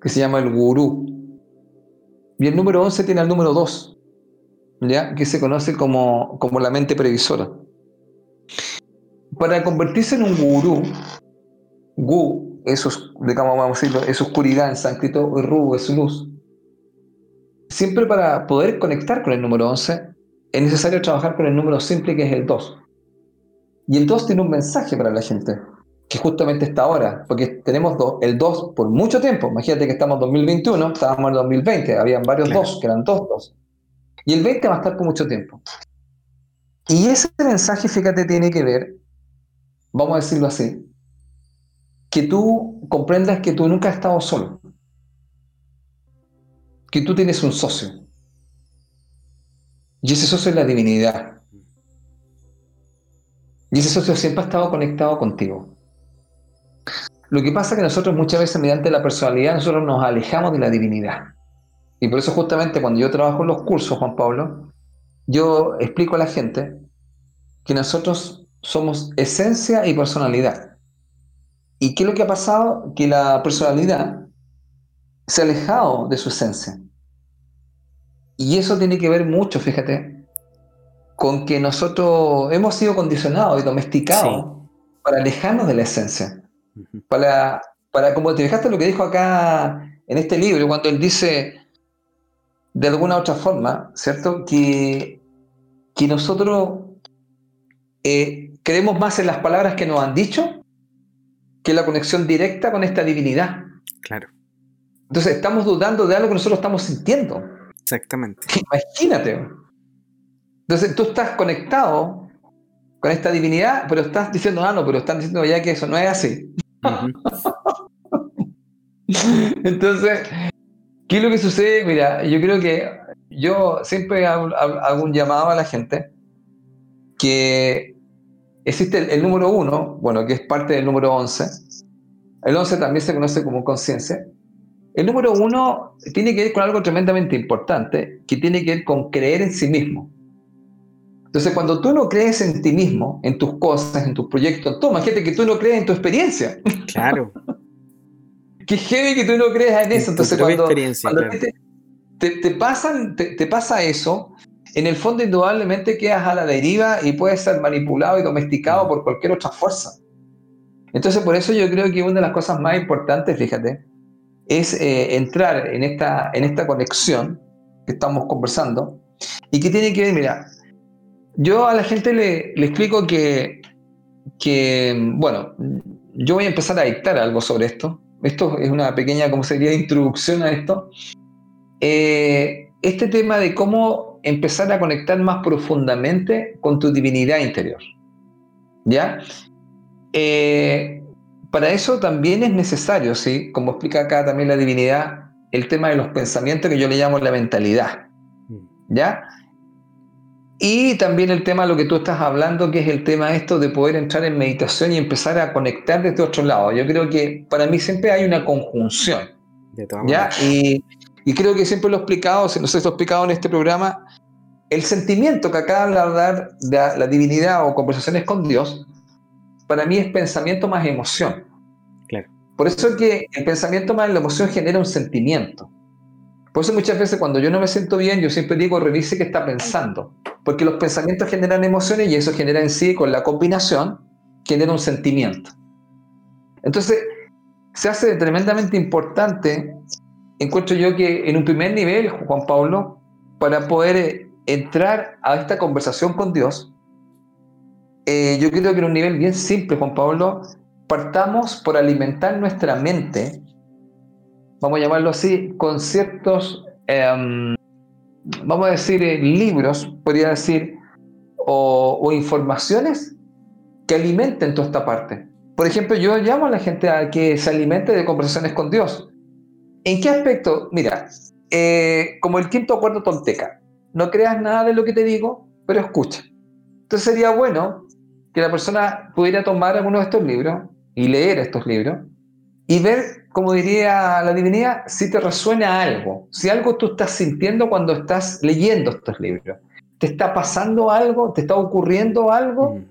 que se llama el gurú. Y el número 11 tiene el número 2, ¿ya? que se conoce como, como la mente previsora. Para convertirse en un gurú, gu, eso es, digamos, vamos a decirlo, es oscuridad en sánscrito, ru es luz. Siempre para poder conectar con el número 11 es necesario trabajar con el número simple que es el 2. Y el 2 tiene un mensaje para la gente, que justamente está ahora, porque tenemos el 2 por mucho tiempo. Imagínate que estamos en 2021, estábamos en 2020, habían varios 2 que eran 2 2. Y el 20 va a estar por mucho tiempo. Y ese mensaje, fíjate, tiene que ver, vamos a decirlo así, que tú comprendas que tú nunca has estado solo, que tú tienes un socio, y ese socio es la divinidad. Y ese socio siempre ha estado conectado contigo. Lo que pasa es que nosotros muchas veces mediante la personalidad nosotros nos alejamos de la divinidad. Y por eso justamente cuando yo trabajo en los cursos, Juan Pablo, yo explico a la gente que nosotros somos esencia y personalidad. ¿Y qué es lo que ha pasado? Que la personalidad se ha alejado de su esencia. Y eso tiene que ver mucho, fíjate, con que nosotros hemos sido condicionados y domesticados para alejarnos de la esencia. Para, para, como te fijaste lo que dijo acá en este libro, cuando él dice, de alguna otra forma, ¿cierto? Que, que nosotros eh, creemos más en las palabras que nos han dicho que la conexión directa con esta divinidad. Claro. Entonces estamos dudando de algo que nosotros estamos sintiendo. Exactamente. Imagínate. Entonces tú estás conectado con esta divinidad, pero estás diciendo, ah, no, pero están diciendo ya que eso no es así. Entonces, ¿qué es lo que sucede? Mira, yo creo que yo siempre hago, un llamado a la gente que existe el, número uno, bueno, que es parte del número 11. El 11 también se conoce como conciencia. El número uno tiene que ver con algo tremendamente importante, que tiene que ver con creer en sí mismo. Entonces, cuando tú no crees en ti mismo, en tus cosas, en tus proyectos, toma, gente que tú no crees en tu experiencia. Claro. Qué heavy que tú no creas en eso. Entonces, cuando, te, pasan, te, pasa eso, en el fondo indudablemente quedas a la deriva y puedes ser manipulado y domesticado por cualquier otra fuerza. Entonces, por eso yo creo que una de las cosas más importantes, fíjate, es eh, entrar en esta, en esta conexión que estamos conversando y que tiene que ver, mira, yo a la gente le, explico que, que, bueno, yo voy a empezar a dictar algo sobre esto. Esto es una pequeña, como sería, introducción a esto. Eh, este tema de cómo empezar a conectar más profundamente con tu divinidad interior. ¿Ya? Eh, para eso también es necesario, ¿sí? Como explica acá también la divinidad, el tema de los pensamientos que yo le llamo la mentalidad. Mm. ¿Ya? Y también el tema de lo que tú estás hablando, que es el tema esto de poder entrar en meditación y empezar a conectar desde otro lado. Yo creo que para mí siempre hay una conjunción. ¿ya? Y, creo que siempre lo he explicado, si no sé si lo he explicado en este programa, el sentimiento que acaba de hablar de la divinidad o conversaciones con Dios, para mí es pensamiento más emoción. Claro. Por eso es que el pensamiento más la emoción genera un sentimiento. Por eso muchas veces cuando yo no me siento bien, yo siempre digo, revise qué está pensando. Porque los pensamientos generan emociones y eso genera en sí, con la combinación, genera un sentimiento. Entonces, se hace tremendamente importante, encuentro yo que en un primer nivel, Juan Pablo, para poder entrar a esta conversación con Dios, eh, yo creo que en un nivel bien simple, Juan Pablo, partamos por alimentar nuestra mente, vamos a llamarlo así, con ciertos, em, vamos a decir, eh, libros, podría decir, o, informaciones que alimenten toda esta parte. Por ejemplo, yo llamo a la gente a que se alimente de conversaciones con Dios. ¿En qué aspecto? Mira, eh, como el quinto acuerdo tolteca, no creas nada de lo que te digo, pero escucha. Entonces sería bueno que la persona pudiera tomar alguno de estos libros y leer estos libros y ver, como diría la divinidad, si te resuena algo, si algo tú estás sintiendo cuando estás leyendo estos libros. ¿Te está pasando algo? ¿Te está ocurriendo algo? Mm.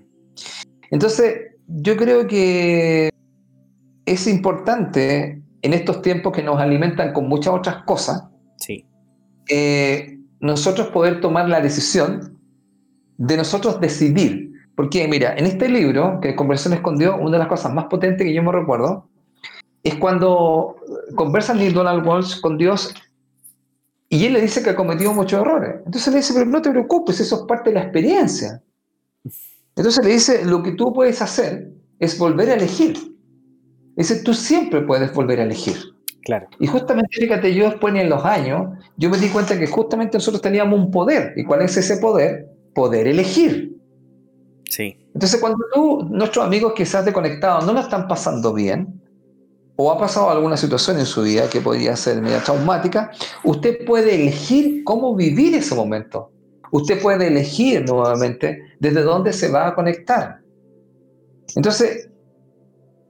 Entonces, yo creo que es importante en estos tiempos que nos alimentan con muchas otras cosas, sí. Eh, nosotros poder tomar la decisión de nosotros decidir. Porque, mira, en este libro, que es Conversaciones con Dios, una de las cosas más potentes que yo me recuerdo es cuando conversa Neil Donald Walsh con Dios y él le dice que ha cometido muchos errores. Entonces le dice, pero no te preocupes, eso es parte de la experiencia. Entonces le dice, lo que tú puedes hacer es volver a elegir. Dice, tú siempre puedes volver a elegir. Claro. Y justamente, fíjate, yo después en los años, yo me di cuenta que justamente nosotros teníamos un poder. ¿Y cuál es ese poder? Poder elegir. Entonces, cuando tú, nuestros amigos quizás de conectados no lo están pasando bien, o ha pasado alguna situación en su vida que podría ser media traumática, usted puede elegir cómo vivir ese momento. Usted puede elegir nuevamente desde dónde se va a conectar. Entonces,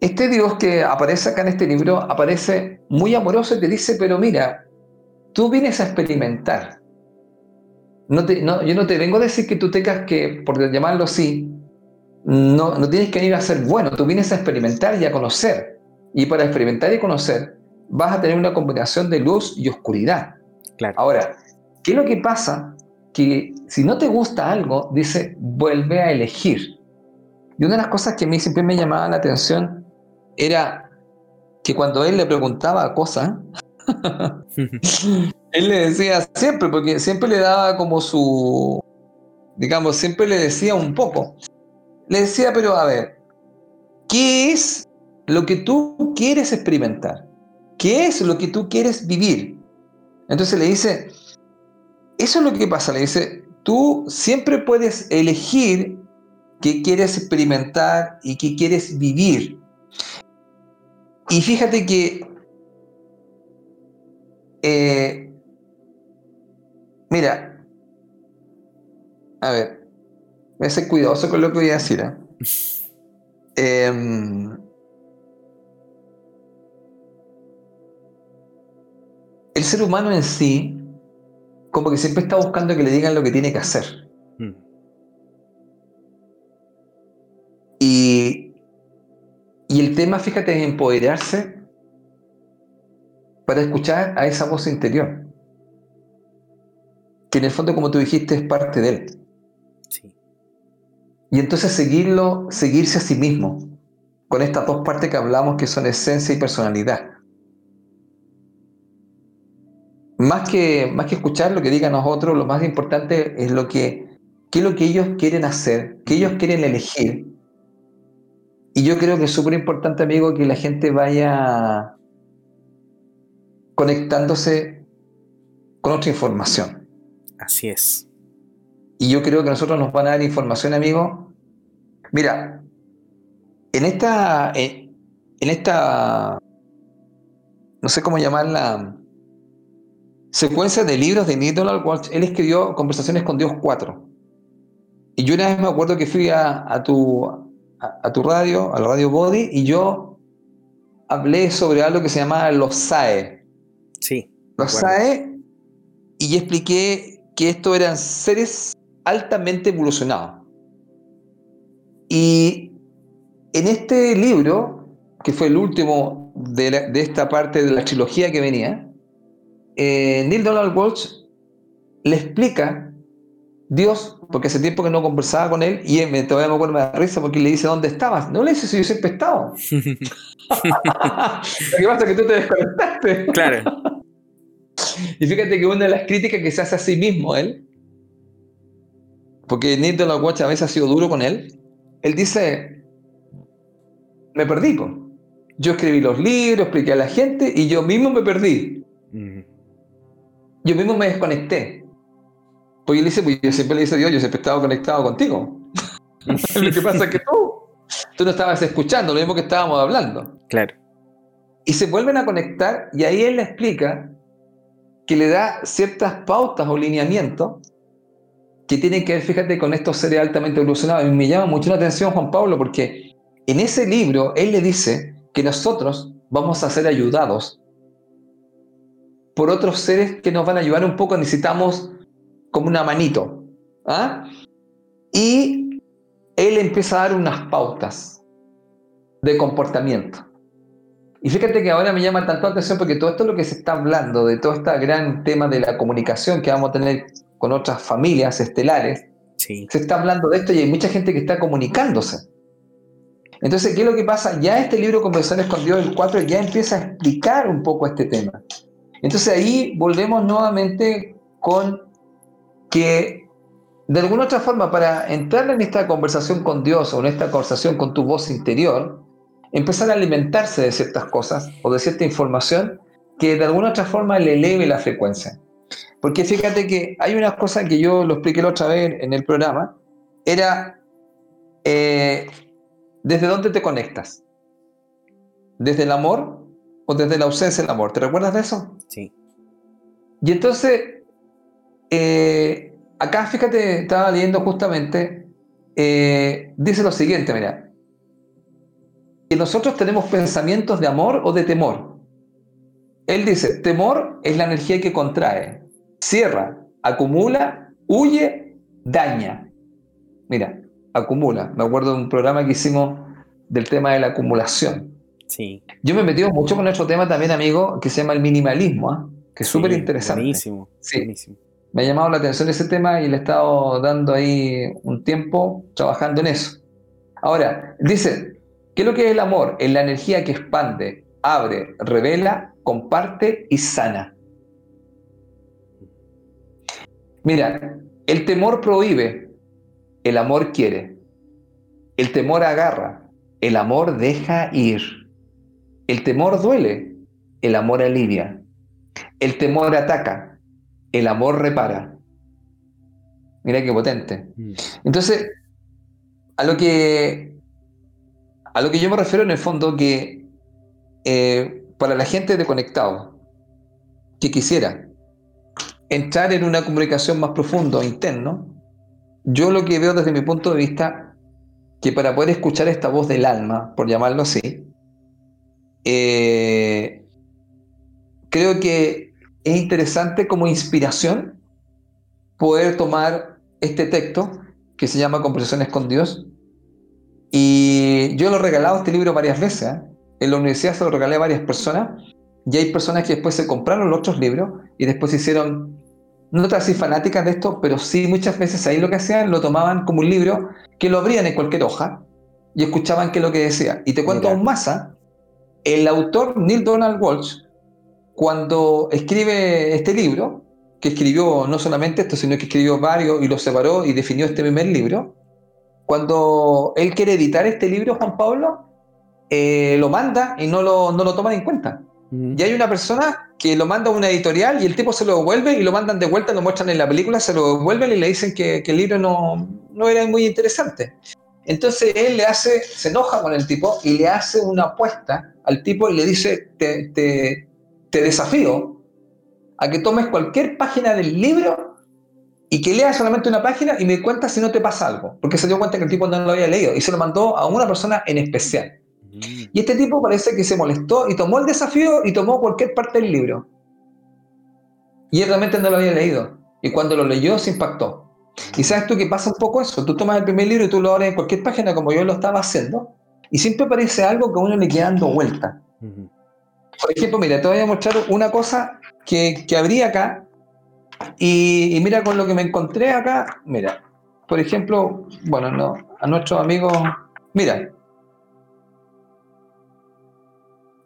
este Dios que aparece acá en este libro aparece muy amoroso y te dice, pero mira, tú vienes a experimentar. No yo no te vengo a decir que tú tengas que, por llamarlo así, no, no tienes que venir a ser bueno, tú vienes a experimentar y a conocer. Y para experimentar y conocer, vas a tener una combinación de luz y oscuridad. Claro. Ahora, ¿qué es lo que pasa? Que si no te gusta algo, dice, vuelve a elegir. Y una de las cosas que a mí siempre me llamaba la atención era que cuando él le preguntaba cosas, él le decía siempre, porque siempre le daba como su, digamos, siempre le decía un poco. Le decía, pero a ver, ¿qué es lo que tú quieres experimentar? ¿Qué es lo que tú quieres vivir? Entonces le dice, eso es lo que pasa, le dice, tú siempre puedes elegir qué quieres experimentar y qué quieres vivir. Y fíjate que, eh, mira, a ver, voy a ser cuidadoso con lo que voy a decir. ¿eh? Em, el ser humano en sí, como que siempre está buscando que le digan lo que tiene que hacer. Mm. Y, y el tema, fíjate, es empoderarse para escuchar a esa voz interior. Que en el fondo, como tú dijiste, es parte de él. Y entonces seguirlo, seguirse a sí mismo, con estas dos partes que hablamos que son esencia y personalidad. más que, más que escuchar lo que digan nosotros, lo más importante es lo que, qué es lo que ellos quieren hacer, qué ellos quieren elegir. Y yo creo que es súper importante, amigo, que la gente vaya conectándose con otra información. Así es. Y yo creo que nosotros nos van a dar información, amigo. Mira, en esta, en esta, no sé cómo llamarla, secuencia de libros de Neil Donald Walsh. Él escribió Conversaciones con Dios 4. Y yo una vez me acuerdo que fui a, tu, a, tu radio, a la radio Body, y yo hablé sobre algo que se llamaba los SAE. Sí. Los SAE, y expliqué que estos eran seres altamente evolucionados. Y en este libro, que fue el último de, de esta parte de la trilogía que venía, eh, Neil Donald Walsh le explica Dios, porque hace tiempo que no conversaba con él, y me, todavía me acuerdo, me da risa porque le dice, ¿dónde estabas? No le dice si yo siempre he estado. Lo que pasa es que tú te desconectaste. Claro. y fíjate que una de las críticas que se hace a sí mismo él porque Neil Donald Watch a veces ha sido duro con él, él dice, me perdí, yo escribí los libros, expliqué a la gente y yo mismo me perdí. Yo mismo me desconecté. Porque él dice, pues yo siempre le dice a Dios, yo siempre he estado conectado contigo. lo que pasa es que tú, tú no estabas escuchando, lo mismo que estábamos hablando. Claro. Y se vuelven a conectar y ahí él le explica que le da ciertas pautas o lineamientos que tienen que ver, fíjate, con estos seres altamente evolucionados. Y me llama mucho la atención Juan Pablo porque en ese libro él le dice que nosotros vamos a ser ayudados por otros seres que nos van a ayudar un poco, necesitamos como una manito. ¿ah? Y él empieza a dar unas pautas de comportamiento. Y fíjate que ahora me llama tanto la atención porque todo esto es lo que se está hablando, de todo este gran tema de la comunicación que vamos a tener con otras familias estelares. Se está hablando de esto y hay mucha gente que está comunicándose. Entonces, ¿qué es lo que pasa? Ya este libro Conversaciones con Dios, el 4, ya empieza a explicar un poco este tema. Entonces ahí volvemos nuevamente con que de alguna otra forma para entrar en esta conversación con Dios o en esta conversación con tu voz interior, empezar a alimentarse de ciertas cosas o de cierta información que de alguna otra forma le eleve la frecuencia. Porque fíjate que hay una cosa que yo lo expliqué la otra vez en el programa, era eh, ¿Desde dónde te conectas? ¿Desde el amor o desde la ausencia del amor? ¿Te recuerdas de eso? Sí. Y entonces, eh, acá fíjate, estaba leyendo justamente, eh, dice lo siguiente, mira, que nosotros tenemos pensamientos de amor o de temor. Él dice, temor es la energía que contrae, cierra, acumula, huye, daña. Mira, acumula. Me acuerdo de un programa que hicimos del tema de la acumulación. Sí. Yo me he metido mucho con otro tema también, amigo, que se llama el minimalismo, ¿ah? que es súper interesante. Buenísimo, sí. Me ha llamado la atención ese tema y le he estado dando ahí un tiempo trabajando en eso. Ahora, dice, ¿qué es lo que es el amor? Es la energía que expande, abre, revela, comparte y sana. Mira, el temor prohíbe, el amor quiere. El temor agarra, el amor deja ir. El temor duele, el amor alivia. El temor ataca, el amor repara. Mira qué potente. Mm. Entonces, a lo que a lo que yo me refiero en el fondo que eh, para la gente de conectado que quisiera entrar en una comunicación más profunda, interno, yo lo que veo desde mi punto de vista, que para poder escuchar esta voz del alma, por llamarlo así, eh, creo que es interesante como inspiración poder tomar este texto que se llama Conversaciones con Dios. Y yo lo he regalado este libro varias veces. ¿eh? En la universidad se lo regalé a varias personas. Y hay personas que después se compraron los otros libros y después hicieron no así fanáticas de esto, pero sí muchas veces ahí lo que hacían, lo tomaban como un libro, que lo abrían en cualquier hoja y escuchaban qué es lo que decía. Y te cuento aún más, ¿ah? el autor Neil Donald Walsh, cuando escribe este libro, que escribió no solamente esto, sino que escribió varios y lo separó y definió este primer libro, cuando él quiere editar este libro, Juan Pablo, eh, lo manda y no lo, no lo toman en cuenta. Y hay una persona que lo manda a una editorial y el tipo se lo devuelve y lo mandan de vuelta, lo muestran en la película, se lo devuelven y le dicen que, el libro no, no, era muy interesante. Entonces él le hace, se enoja con el tipo y le hace una apuesta al tipo y le dice, te, te, te desafío a que tomes cualquier página del libro y que leas solamente una página y me cuentas si no te pasa algo. Porque se dio cuenta que el tipo no lo había leído y se lo mandó a una persona en especial. Y este tipo parece que se molestó y tomó el desafío y tomó cualquier parte del libro. Y él realmente no lo había leído. Y cuando lo leyó se impactó. Y sabes tú que pasa un poco eso. Tú tomas el primer libro y tú lo abres en cualquier página como yo lo estaba haciendo. Y siempre aparece algo que a uno le queda dando vuelta. Por ejemplo, mira, te voy a mostrar una cosa que, que abrí acá. Y, y, mira con lo que me encontré acá. Mira, por ejemplo, bueno, no, a nuestros amigos. Mira,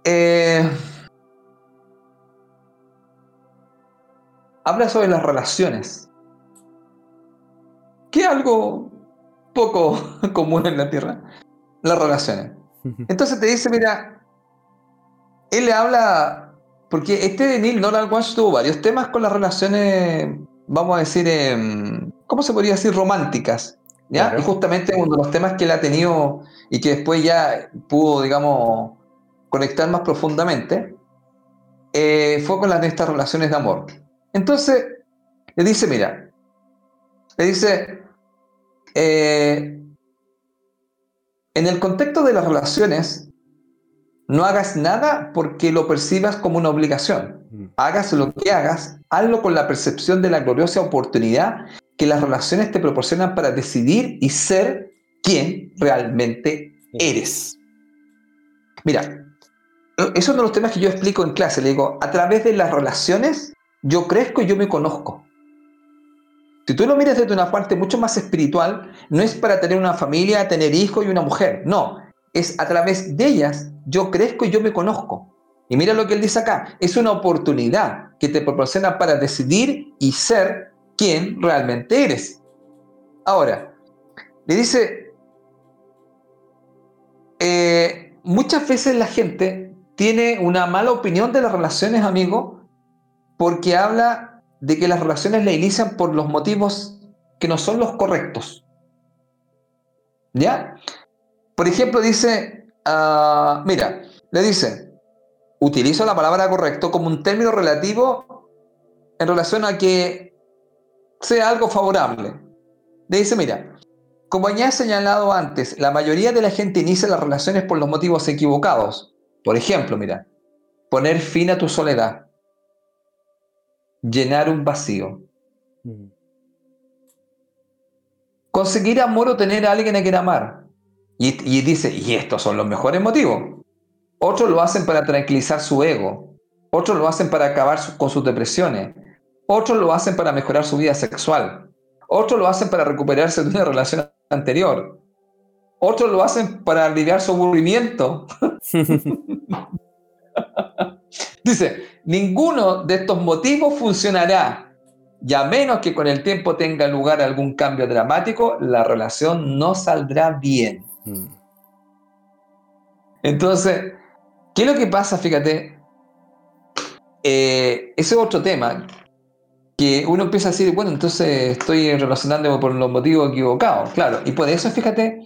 Eh, habla sobre las relaciones. ¿Qué es algo poco común en la Tierra, las relaciones. Entonces te dice, mira, él le habla, porque este Neil Donald Walsh tuvo varios temas con las relaciones, vamos a decir, em, ¿cómo se podría decir? Románticas. ¿ya? Y justamente uno de los temas que él ha tenido y que después ya pudo, digamos, conectar más profundamente, eh, fue con las de estas relaciones de amor. Entonces, le dice, mira, le dice, eh, en el contexto de las relaciones, no hagas nada porque lo percibas como una obligación. Mm. Hagas lo que hagas, hazlo con la percepción de la gloriosa oportunidad que las relaciones te proporcionan para decidir y ser quien realmente eres. Mira, es uno de los temas que yo explico en clase. Le digo, a través de las relaciones, yo crezco y yo me conozco. Si tú lo miras desde una parte mucho más espiritual, no es para tener una familia, tener hijos y una mujer. No, es a través de ellas yo crezco y yo me conozco. Y mira lo que él dice acá, es una oportunidad que te proporciona para decidir y ser quien realmente eres. Ahora, le dice, eh, muchas veces la gente tiene una mala opinión de las relaciones, amigo, porque habla de que las relaciones la inician por los motivos que no son los correctos. ¿Ya? Por ejemplo, dice, ah, mira, le dice, utilizo la palabra correcto como un término relativo en relación a que sea algo favorable. Le dice, mira, como ya he señalado antes, la mayoría de la gente inicia las relaciones por los motivos equivocados. Por ejemplo, mira, poner fin a tu soledad, llenar un vacío, mm. conseguir amor o tener a alguien a quien amar. Y, dice, y estos son los mejores motivos. Otros lo hacen para tranquilizar su ego, otros lo hacen para acabar con sus depresiones, otros lo hacen para mejorar su vida sexual, otros lo hacen para recuperarse de una relación anterior, otros lo hacen para aliviar su aburrimiento. Dice, ninguno de estos motivos funcionará, y a menos que con el tiempo tenga lugar algún cambio dramático, la relación no saldrá bien. Mm. Entonces, ¿qué es lo que pasa? Fíjate, eh, ese es otro tema, que uno empieza a decir, bueno, entonces estoy relacionándome por los motivos equivocados, claro, y por eso, fíjate,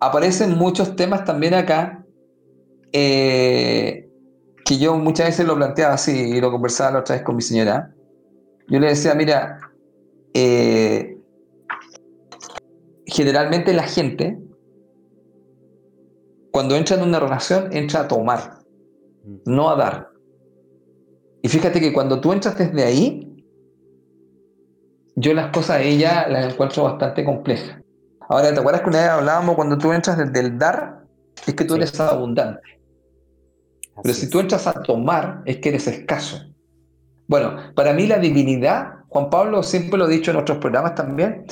aparecen muchos temas también acá eh, que yo muchas veces lo planteaba así y lo conversaba la otra vez con mi señora. Yo le decía, mira, eh, generalmente la gente, cuando entra en una relación, entra a tomar, mm. no a dar. Y fíjate que cuando tú entras desde ahí, yo las cosas de ella las encuentro bastante complejas. Ahora, ¿te acuerdas que una vez hablábamos cuando tú entras desde el dar? Es que tú eres abundante. Pero si tú entras a tomar, es que eres escaso. Bueno, para mí la divinidad, Juan Pablo siempre lo ha dicho en otros programas también,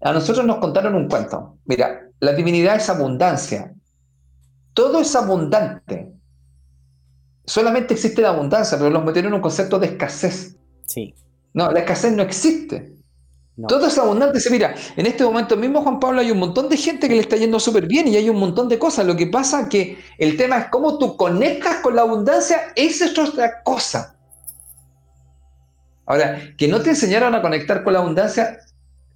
a nosotros nos contaron un cuento. Mira, la divinidad es abundancia. Todo es abundante. Solamente existe la abundancia, pero los metieron en un concepto de escasez. Sí. No, la escasez no existe. Todo es abundante. mira, en este momento mismo, Juan Pablo, hay un montón de gente que le está yendo súper bien y hay un montón de cosas. Lo que pasa es que el tema es cómo tú conectas con la abundancia, esa es otra cosa. Ahora, que no te enseñaron a conectar con la abundancia,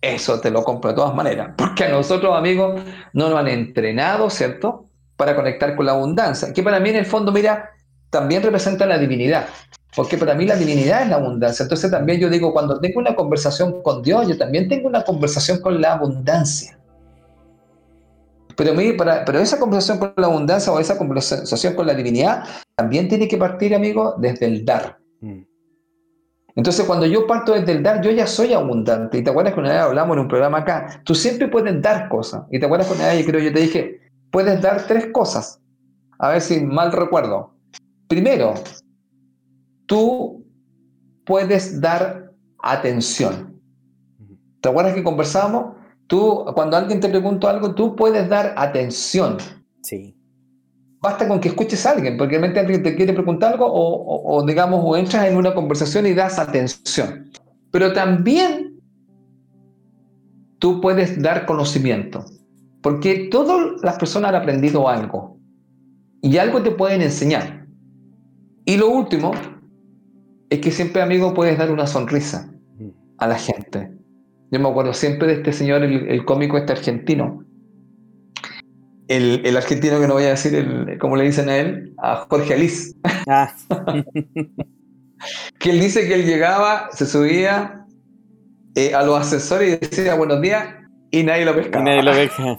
eso te lo compro de todas maneras, porque a nosotros, amigos, no nos han entrenado, ¿cierto? Para conectar con la abundancia, que para mí en el fondo, mira, también representa la divinidad. Porque para mí la divinidad es la abundancia. Entonces también yo digo, cuando tengo una conversación con Dios, yo también tengo una conversación con la abundancia. Pero, para, pero esa conversación con la abundancia o esa conversación con la divinidad también tiene que partir, amigo, desde el dar. Mm. Entonces, cuando yo parto desde el dar, yo ya soy abundante. Y te acuerdas que una vez hablamos en un programa acá, tú siempre puedes dar cosas. Y te acuerdas que una vez yo creo yo te dije, puedes dar tres cosas. A ver si mal recuerdo. Primero, tú puedes dar atención. ¿Te acuerdas que conversamos? Tú, cuando alguien te pregunta algo, tú puedes dar atención. Sí. Basta con que escuches a alguien, porque realmente alguien te quiere preguntar algo o, o, digamos, o entras en una conversación y das atención. Pero también tú puedes dar conocimiento. Porque todas las personas han aprendido algo y algo te pueden enseñar. Y lo último es que siempre, amigo, puedes dar una sonrisa a la gente. Yo me acuerdo siempre de este señor, el, cómico este argentino. El, argentino que no voy a decir, el, como le dicen a él, a Jorge Alice. Ah. que él dice que él llegaba, se subía eh, a los asesores y decía buenos días y nadie lo pescaba. nadie lo pesca.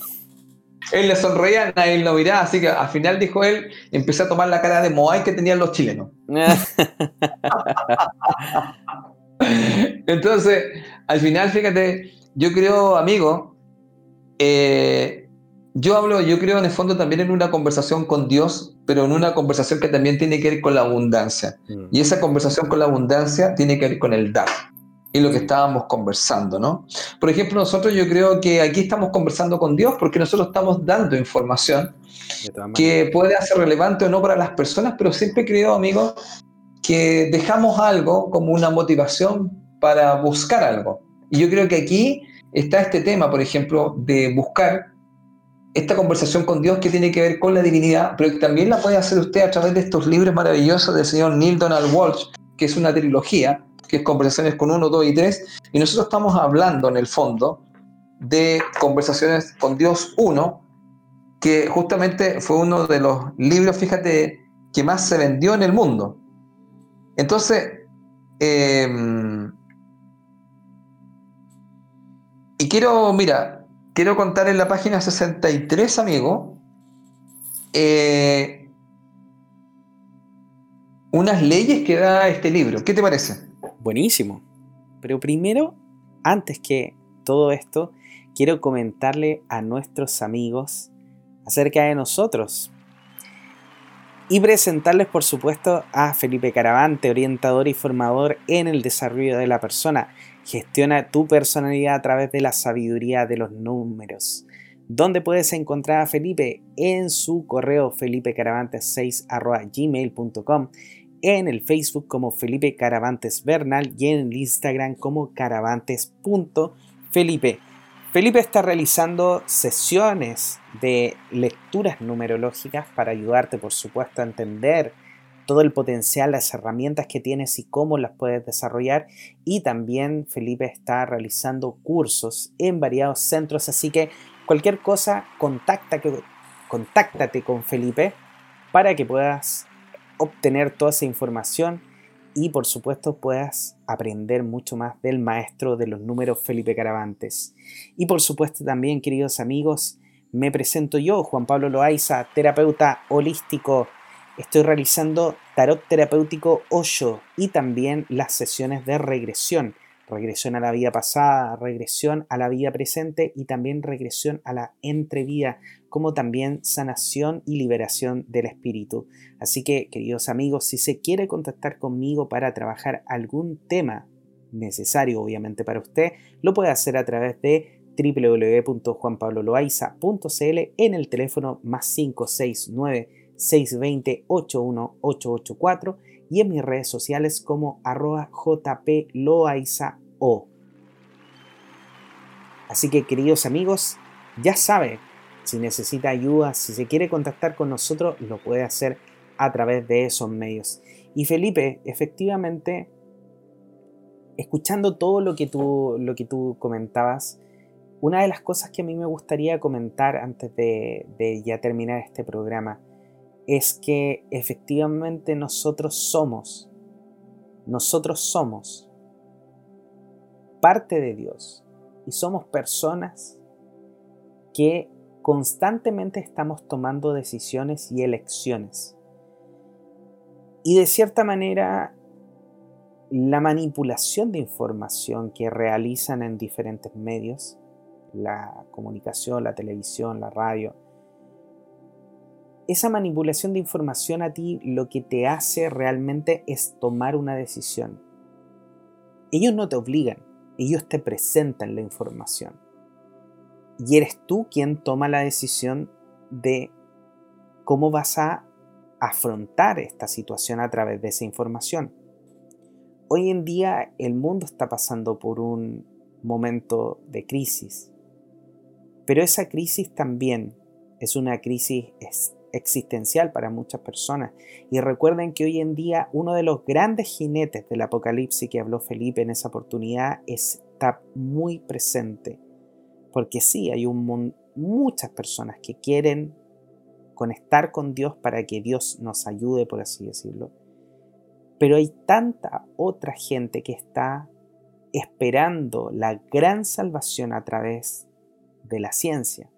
Él le sonreía, nadie lo miraba, así que al final dijo él, empecé a tomar la cara de Moai que tenían los chilenos. Entonces, al final, fíjate, yo creo, amigo, eh, yo hablo, yo creo en el fondo también en una conversación con Dios, pero en una conversación que también tiene que ver con la abundancia. Mm. Y esa conversación con la abundancia tiene que ver con el dar. Y lo que estábamos conversando, ¿no? Por ejemplo, nosotros yo creo que aquí estamos conversando con Dios porque nosotros estamos dando información que puede ser relevante o no para las personas, pero siempre creo, amigo, que dejamos algo como una motivación para buscar algo. Y yo creo que aquí está este tema, por ejemplo, de buscar esta conversación con Dios que tiene que ver con la divinidad, pero que también la puede hacer usted a través de estos libros maravillosos del señor Neil Donald Walsh, que es una trilogía, que es Conversaciones con uno, dos y tres, y nosotros estamos hablando en el fondo de Conversaciones con Dios 1, que justamente fue uno de los libros, fíjate, que más se vendió en el mundo. Entonces, em, y quiero, mira, quiero contar en la página 63, amigo, eh, unas leyes que da este libro. ¿Qué te parece? Buenísimo. Pero primero, antes que todo esto, quiero comentarle a nuestros amigos acerca de nosotros, y presentarles por supuesto a Felipe Caravante, orientador y formador en el desarrollo de la persona. Gestiona tu personalidad a través de la sabiduría de los números. ¿Dónde puedes encontrar a Felipe? En su correo felipecaravantes6 en el Facebook como Felipe Caravantes Bernal y en el Instagram como caravantes.felipe. Felipe está realizando sesiones de lecturas numerológicas para ayudarte, por supuesto, a entender todo el potencial, las herramientas que tienes y cómo las puedes desarrollar. Y también Felipe está realizando cursos en variados centros, así que cualquier cosa, contáctate con Felipe para que puedas obtener toda esa información y por supuesto puedas aprender mucho más del maestro de los números Felipe Caravantes. Y por supuesto también, queridos amigos, me presento yo, Juan Pablo Loaiza, terapeuta holístico. Estoy realizando tarot terapéutico 8 y también las sesiones de regresión. Regresión a la vida pasada, regresión a la vida presente y también regresión a la entrevida como también sanación y liberación del espíritu. Así que, queridos amigos, si se quiere contactar conmigo para trabajar algún tema necesario, obviamente, para usted, lo puede hacer a través de www.juanpabloloaiza.cl en el teléfono más 569 620 81884 y en mis redes sociales como arroba Así que queridos amigos, ya saben, si necesita ayuda, si se quiere contactar con nosotros, lo puede hacer a través de esos medios. Y Felipe, efectivamente, escuchando todo lo que tú, lo que tú comentabas, una de las cosas que a mí me gustaría comentar antes de ya terminar este programa es que efectivamente nosotros somos, nosotros somos parte de Dios y somos personas que constantemente estamos tomando decisiones y elecciones. Y de cierta manera, la manipulación de información que realizan en diferentes medios, la comunicación, la televisión, la radio, esa manipulación de información a ti lo que te hace realmente es tomar una decisión. Ellos no te obligan, ellos te presentan la información y eres tú quien toma la decisión de cómo vas a afrontar esta situación a través de esa información. Hoy en día el mundo está pasando por un momento de crisis. Pero esa crisis también es una crisis existencial para muchas personas. Y recuerden que hoy en día uno de los grandes jinetes del apocalipsis que habló Felipe en esa oportunidad está muy presente. Porque sí, hay un, muchas personas que quieren conectar con Dios para que Dios nos ayude, por así decirlo. Pero hay tanta otra gente que está esperando la gran salvación a través de la ciencia.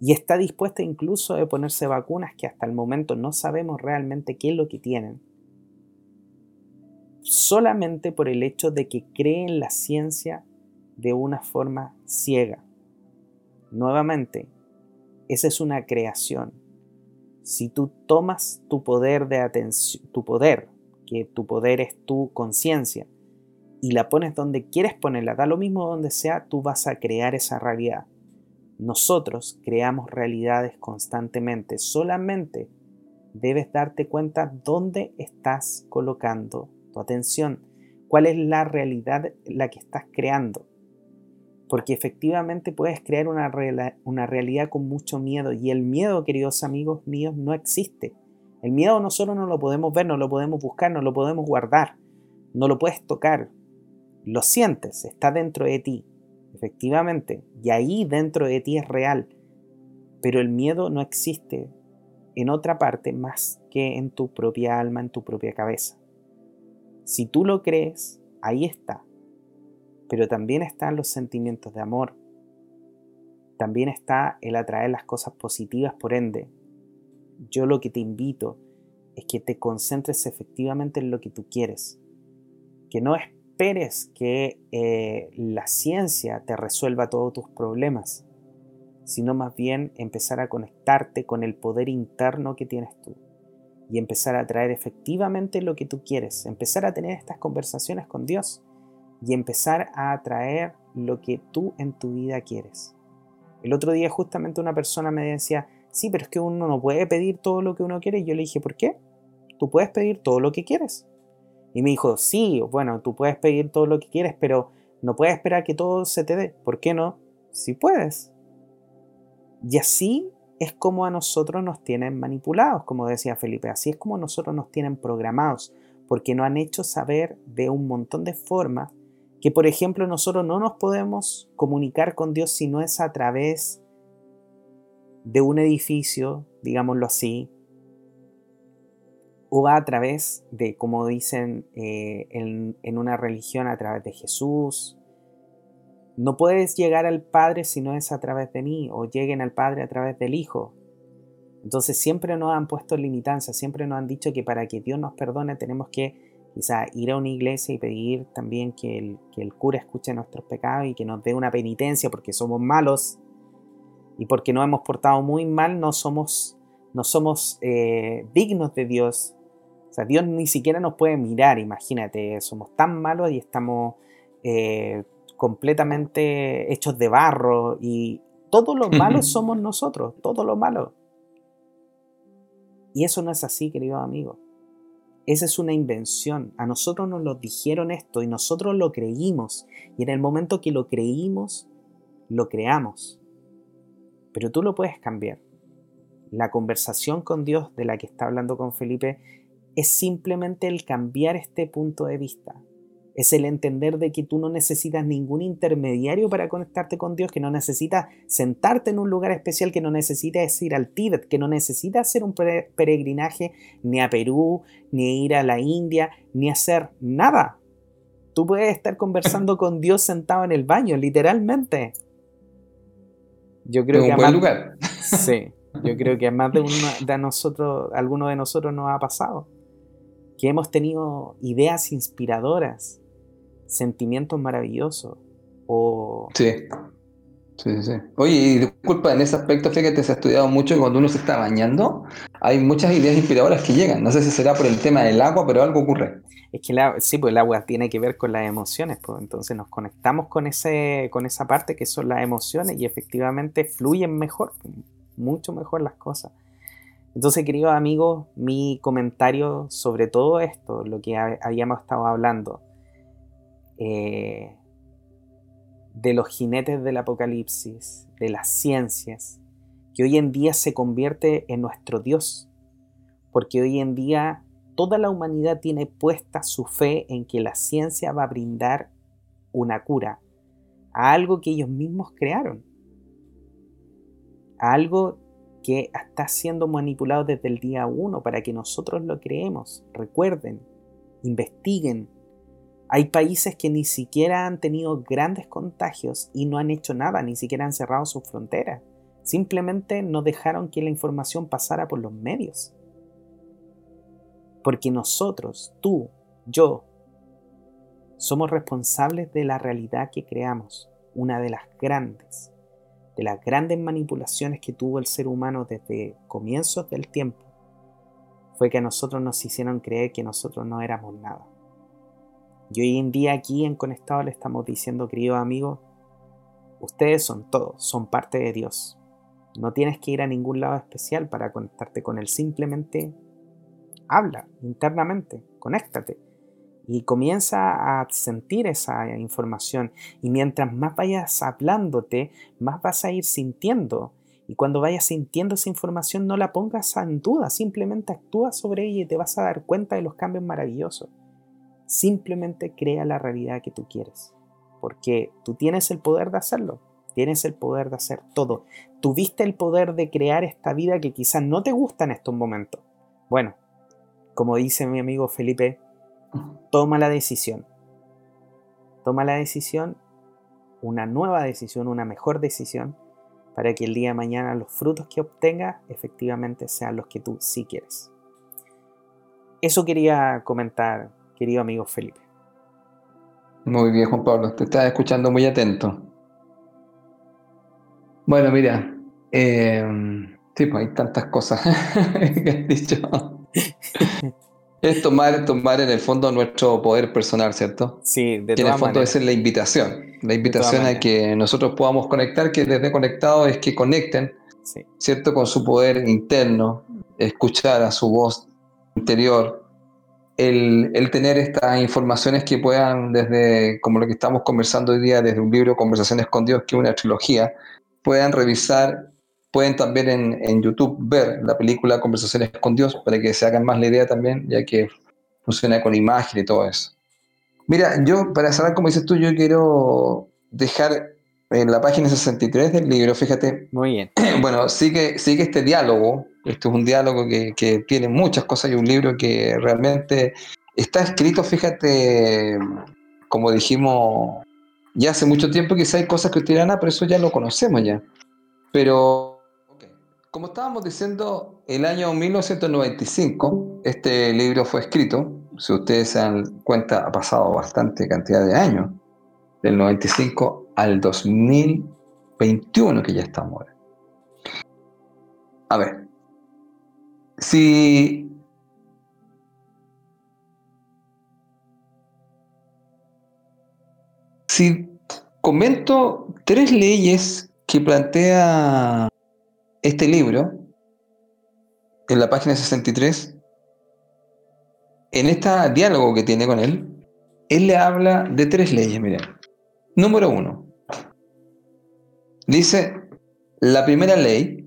Y está dispuesta incluso a ponerse vacunas que hasta el momento no sabemos realmente qué es lo que tienen. Solamente por el hecho de que creen la ciencia de una forma ciega. Nuevamente, esa es una creación. Si tú tomas tu poder de atención, tu poder, que tu poder es tu conciencia, y la pones donde quieres ponerla, da lo mismo donde sea, tú vas a crear esa realidad. Nosotros creamos realidades constantemente, solamente debes darte cuenta dónde estás colocando tu atención, cuál es la realidad la que estás creando. Porque efectivamente puedes crear una, una realidad con mucho miedo y el miedo, queridos amigos míos, no existe. El miedo nosotros no lo podemos ver, no lo podemos buscar, no lo podemos guardar, no lo puedes tocar, lo sientes, está dentro de ti, efectivamente, y ahí dentro de ti es real, pero el miedo no existe en otra parte más que en tu propia alma, en tu propia cabeza. Si tú lo crees, ahí está, pero también están los sentimientos de amor, también está el atraer las cosas positivas, por ende, yo lo que te invito es que te concentres efectivamente en lo que tú quieres, que no es esperes que eh, la ciencia te resuelva todos tus problemas, sino más bien empezar a conectarte con el poder interno que tienes tú y empezar a traer efectivamente lo que tú quieres, empezar a tener estas conversaciones con Dios y empezar a atraer lo que tú en tu vida quieres. El otro día justamente una persona me decía, sí, pero es que uno no puede pedir todo lo que uno quiere. Y yo le dije, ¿por qué? Tú puedes pedir todo lo que quieres. Y me dijo, sí, bueno, tú puedes pedir todo lo que quieres, pero no puedes esperar que todo se te dé. ¿Por qué no? Si puedes. Y así es como a nosotros nos tienen manipulados, como decía Felipe. Así es como a nosotros nos tienen programados, porque nos han hecho saber de un montón de formas que, por ejemplo, nosotros no nos podemos comunicar con Dios si no es a través de un edificio, digámoslo así, o va a través de, como dicen eh, en, una religión, a través de Jesús. No puedes llegar al Padre si no es a través de mí, o lleguen al Padre a través del Hijo. Entonces siempre nos han puesto limitancias, siempre nos han dicho que para que Dios nos perdone tenemos que quizá ir a una iglesia y pedir también que el, que el cura escuche nuestros pecados y que nos dé una penitencia porque somos malos y porque nos hemos portado muy mal, no somos, no somos eh, dignos de Dios Dios ni siquiera nos puede mirar, imagínate, somos tan malos y estamos eh, completamente hechos de barro y todos los malos somos nosotros, todos los malos. Y eso no es así, querido amigo. Esa es una invención. A nosotros nos lo dijeron esto y nosotros lo creímos. Y en el momento que lo creímos, lo creamos. Pero tú lo puedes cambiar. La conversación con Dios de la que está hablando con Felipe es simplemente el cambiar este punto de vista. Es el entender de que tú no necesitas ningún intermediario para conectarte con Dios, que no necesitas sentarte en un lugar especial, que no necesitas ir al Tíbet, que no necesitas hacer un peregrinaje ni a Perú, ni ir a la India, ni hacer nada. Tú puedes estar conversando con Dios sentado en el baño, literalmente. Yo creo que buen lugar. Sí, yo creo que a más de uno de nosotros, alguno de nosotros nos ha pasado que hemos tenido ideas inspiradoras, sentimientos maravillosos. O... Sí. Sí, sí, Oye, y disculpa, en ese aspecto, fíjate, se ha estudiado mucho que cuando uno se está bañando, hay muchas ideas inspiradoras que llegan. No sé si será por el tema del agua, pero algo ocurre. Es que sí, pues el agua tiene que ver con las emociones, pues entonces nos conectamos con, ese, con esa parte que son las emociones y efectivamente fluyen mejor, mucho mejor las cosas. Entonces, queridos amigos, mi comentario sobre todo esto, lo que habíamos estado hablando, eh, de los jinetes del apocalipsis, de las ciencias, que hoy en día se convierte en nuestro Dios, porque hoy en día toda la humanidad tiene puesta su fe en que la ciencia va a brindar una cura a algo que ellos mismos crearon, a algo que está siendo manipulado desde el día uno para que nosotros lo creemos. Recuerden, investiguen. Hay países que ni siquiera han tenido grandes contagios y no han hecho nada, ni siquiera han cerrado sus fronteras. Simplemente no dejaron que la información pasara por los medios. Porque nosotros, tú, yo, somos responsables de la realidad que creamos, una de las grandes, de las grandes manipulaciones que tuvo el ser humano desde comienzos del tiempo, fue que a nosotros nos hicieron creer que nosotros no éramos nada. Y hoy en día aquí en Conectado le estamos diciendo, queridos amigos, ustedes son todos, son parte de Dios. No tienes que ir a ningún lado especial para conectarte con Él, simplemente habla internamente, conéctate y comienza a sentir esa información. Y mientras más vayas hablándote, más vas a ir sintiendo. Y cuando vayas sintiendo esa información, no la pongas en duda, simplemente actúa sobre ella y te vas a dar cuenta de los cambios maravillosos. Simplemente crea la realidad que tú quieres, porque tú tienes el poder de hacerlo, tienes el poder de hacer todo. Tuviste el poder de crear esta vida que quizás no te gusta en estos momentos. Bueno, como dice mi amigo Felipe, toma la decisión. Toma la decisión, una nueva decisión, una mejor decisión, para que el día de mañana los frutos que obtengas efectivamente sean los que tú sí quieres. Eso quería comentar, querido amigo Felipe. Muy bien, Juan Pablo, te estaba escuchando muy atento. Bueno, mira, eh, sí, pues hay tantas cosas que has dicho. Es tomar, tomar en el fondo nuestro poder personal, ¿cierto? Sí, de que en el fondo esa es la invitación. La invitación a que nosotros podamos conectar, que desde conectado es que conecten, ¿cierto? Con su poder interno, escuchar a su voz interior, el, el, tener estas informaciones que puedan, desde como lo que estamos conversando hoy día, desde un libro Conversaciones con Dios, que es una trilogía, puedan revisar Pueden también en, YouTube ver la película Conversaciones con Dios para que se hagan más la idea también, ya que funciona con imagen y todo eso. Mira, yo para cerrar, como dices tú, yo quiero dejar en la página 63 del libro, fíjate. Muy bien. Bueno, sigue, sigue este diálogo. Esto es un diálogo que, que tiene muchas cosas y un libro que realmente está escrito, fíjate, como dijimos ya hace mucho tiempo, quizá hay cosas que ustedes dirán, ah, pero eso ya lo conocemos ya. Pero como estábamos diciendo, el año 1995 este libro fue escrito. Si ustedes se dan cuenta, ha pasado bastante cantidad de años. Del 95 al 2021 que ya estamos. A ver, si si comento tres leyes que plantea este libro, en la página 63, en este diálogo que tiene con él, él le habla de tres leyes, miren. Número uno, dice, la primera ley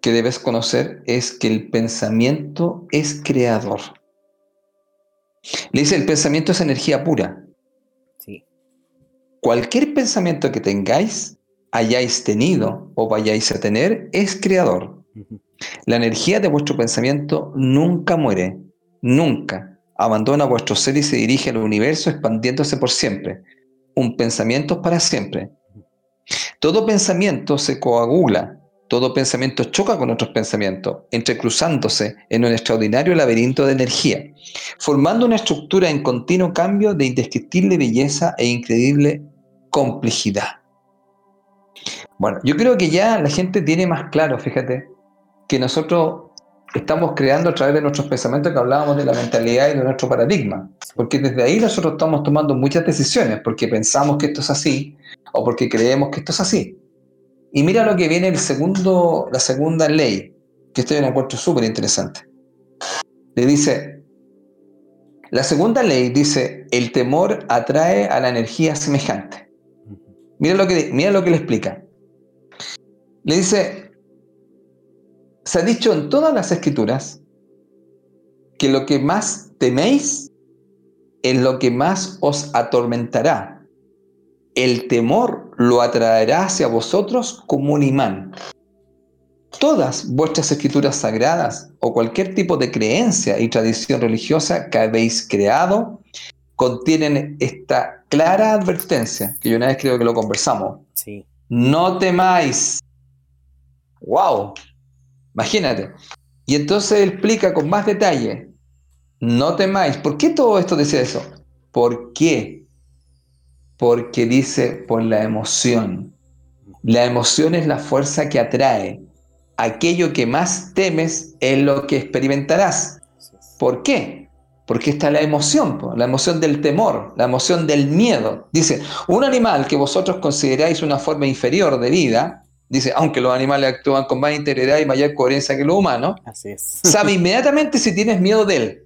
que debes conocer es que el pensamiento es creador. Le dice, el pensamiento es energía pura. Sí. Cualquier pensamiento que tengáis hayáis tenido o vayáis a tener es creador. La energía de vuestro pensamiento nunca muere, nunca. Abandona vuestro ser y se dirige al universo expandiéndose por siempre. Un pensamiento es para siempre. Todo pensamiento se coagula, todo pensamiento choca con otros pensamientos, entrecruzándose en un extraordinario laberinto de energía, formando una estructura en continuo cambio de indescriptible belleza e increíble complejidad. Bueno, yo creo que ya la gente tiene más claro, fíjate, que nosotros estamos creando a través de nuestros pensamientos que hablábamos de la mentalidad y de nuestro paradigma. Porque desde ahí nosotros estamos tomando muchas decisiones, porque pensamos que esto es así o porque creemos que esto es así. Y mira lo que viene el segundo, la segunda ley, que esto yo la encuentro súper interesante. Le dice, la segunda ley dice, el temor atrae a la energía semejante. Mira lo que, mira lo que le explica. Le dice, se ha dicho en todas las escrituras que lo que más teméis es lo que más os atormentará. El temor lo atraerá hacia vosotros como un imán. Todas vuestras escrituras sagradas o cualquier tipo de creencia y tradición religiosa que habéis creado contienen esta clara advertencia, que yo una vez creo que lo conversamos. Sí. No temáis. ¡Wow! Imagínate. Y entonces explica con más detalle. No temáis. ¿Por qué todo esto decía eso? ¿Por qué? Porque dice por la emoción. La emoción es la fuerza que atrae. Aquello que más temes es lo que experimentarás. ¿Por qué? Porque está la emoción, la emoción del temor, la emoción del miedo. Dice, un animal que vosotros consideráis una forma inferior de vida, dice, aunque los animales actúan con más integridad y mayor coherencia que los humanos, sabe inmediatamente si tienes miedo de él.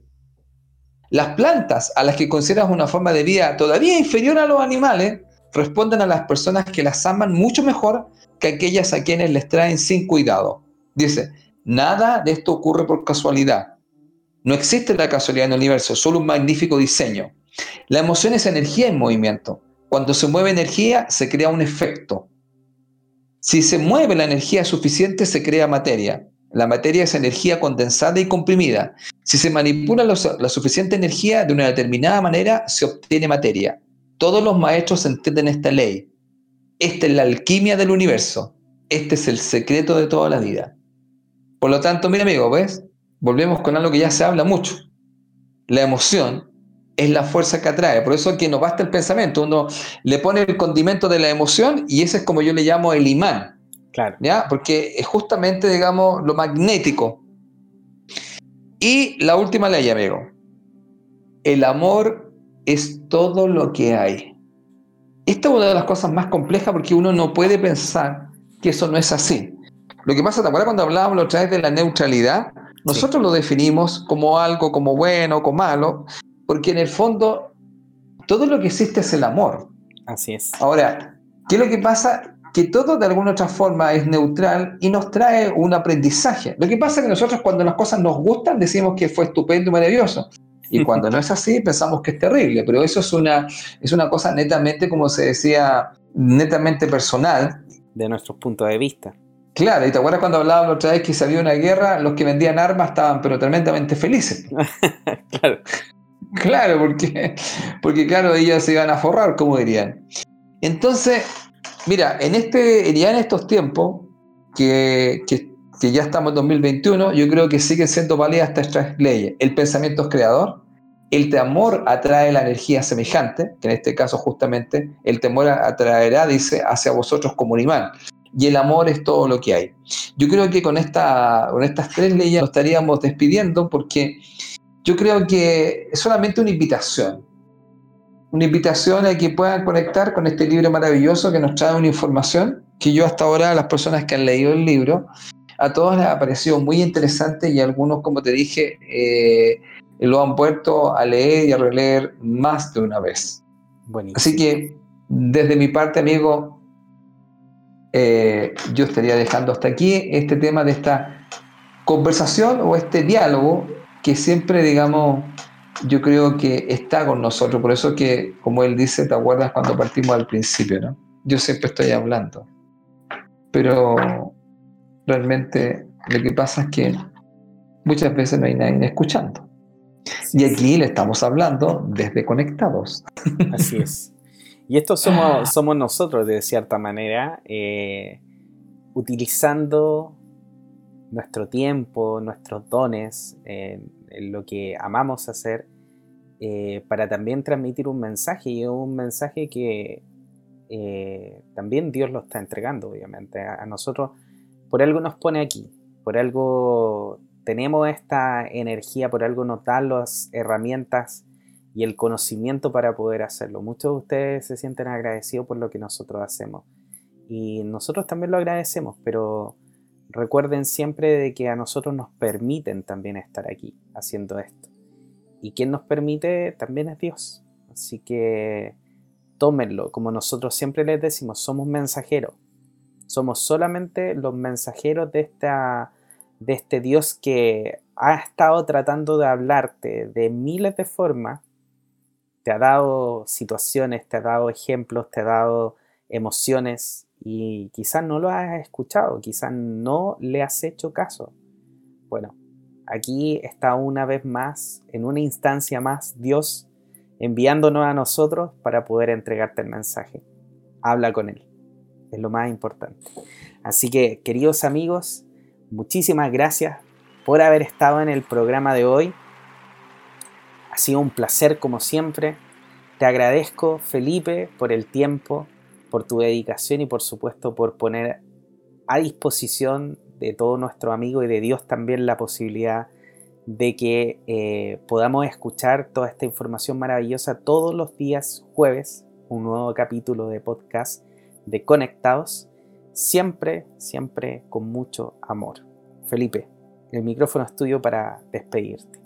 Las plantas a las que consideras una forma de vida todavía inferior a los animales, responden a las personas que las aman mucho mejor que aquellas a quienes les traen sin cuidado. Dice, nada de esto ocurre por casualidad no existe la casualidad en el universo, solo un magnífico diseño. La emoción es energía en movimiento. Cuando se mueve energía, se crea un efecto. Si se mueve la energía suficiente, se crea materia. La materia es energía condensada y comprimida. Si se manipula la suficiente energía de una determinada manera, se obtiene materia. Todos los maestros entienden esta ley. Esta es la alquimia del universo. Este es el secreto de toda la vida. Por lo tanto, mira amigo, ¿ves? volvemos con algo que ya se habla mucho. La emoción es la fuerza que atrae. Por eso que no basta el pensamiento. Uno le pone el condimento de la emoción y ese es como yo le llamo el imán. Claro. ¿ya? Porque es justamente, digamos, lo magnético. Y la última ley, amigo. El amor es todo lo que hay. Esta es una de las cosas más complejas porque uno no puede pensar que eso no es así. Lo que pasa, ¿te acuerdas cuando hablábamos otra vez de la neutralidad? Nosotros lo definimos como algo, como bueno, como malo, porque en el fondo todo lo que existe es el amor. Así es. Ahora, ¿qué es lo que pasa? Que todo de alguna otra forma es neutral y nos trae un aprendizaje. Lo que pasa es que nosotros cuando las cosas nos gustan decimos que fue estupendo y maravilloso. Y cuando no es así, pensamos que es terrible. Pero eso es una, es una cosa netamente, como se decía, netamente personal. De nuestro punto de vista. Claro, y te acuerdas cuando hablábamos otra vez que se había una guerra, los que vendían armas estaban pero tremendamente felices. claro. Claro, porque, porque claro, ellos se iban a forrar, como dirían. Entonces, mira, en este, ya en estos tiempos, que, que, ya estamos en 2021, yo creo que siguen siendo válidas estas leyes. El pensamiento es creador, el temor atrae la energía semejante, que en este caso justamente el temor atraerá, dice, hacia vosotros como un imán y el amor es todo lo que hay. Yo creo que con, esta, con estas tres leyes nos estaríamos despidiendo porque yo creo que es solamente una invitación. Una invitación a que puedan conectar con este libro maravilloso que nos trae una información que yo hasta ahora, las personas que han leído el libro, a todos les ha parecido muy interesante y algunos, como te dije, eh, lo han vuelto a leer y a releer más de una vez. Así que, desde mi parte, amigo, eh, yo estaría dejando hasta aquí este tema de esta conversación o este diálogo que siempre, digamos, yo creo que está con nosotros. Por eso que, como él dice, ¿te acuerdas cuando partimos al principio? ¿no? Yo siempre estoy hablando. Pero realmente lo que pasa es que muchas veces no hay nadie escuchando. Y aquí le estamos hablando desde conectados. Así es. Y esto somos, somos nosotros, de cierta manera, eh, utilizando nuestro tiempo, nuestros dones, en lo que amamos hacer, eh, para también transmitir un mensaje, y un mensaje que eh, también Dios lo está entregando, obviamente. A, a nosotros, por algo nos pone aquí, por algo tenemos esta energía, por algo nos da las herramientas y el conocimiento para poder hacerlo. Muchos de ustedes se sienten agradecidos por lo que nosotros hacemos y nosotros también lo agradecemos, pero recuerden siempre de que a nosotros nos permiten también estar aquí haciendo esto. Y quien nos permite también es Dios. Así que tómenlo, como nosotros siempre les decimos, somos mensajeros. Somos solamente los mensajeros de, esta, de este Dios que ha estado tratando de hablarte de miles de formas, te ha dado situaciones, te ha dado ejemplos, te ha dado emociones y quizás no lo has escuchado, quizás no le has hecho caso. Bueno, aquí está una vez más, en una instancia más, Dios enviándonos a nosotros para poder entregarte el mensaje. Habla con Él, es lo más importante. Así que, queridos amigos, muchísimas gracias por haber estado en el programa de hoy. Ha sido un placer como siempre. Te agradezco, Felipe, por el tiempo, por tu dedicación y por supuesto por poner a disposición de todo nuestro amigo y de Dios también la posibilidad de que eh, podamos escuchar toda esta información maravillosa todos los días jueves, un nuevo capítulo de podcast de Conectados, siempre, siempre con mucho amor. Felipe, el micrófono es tuyo para despedirte.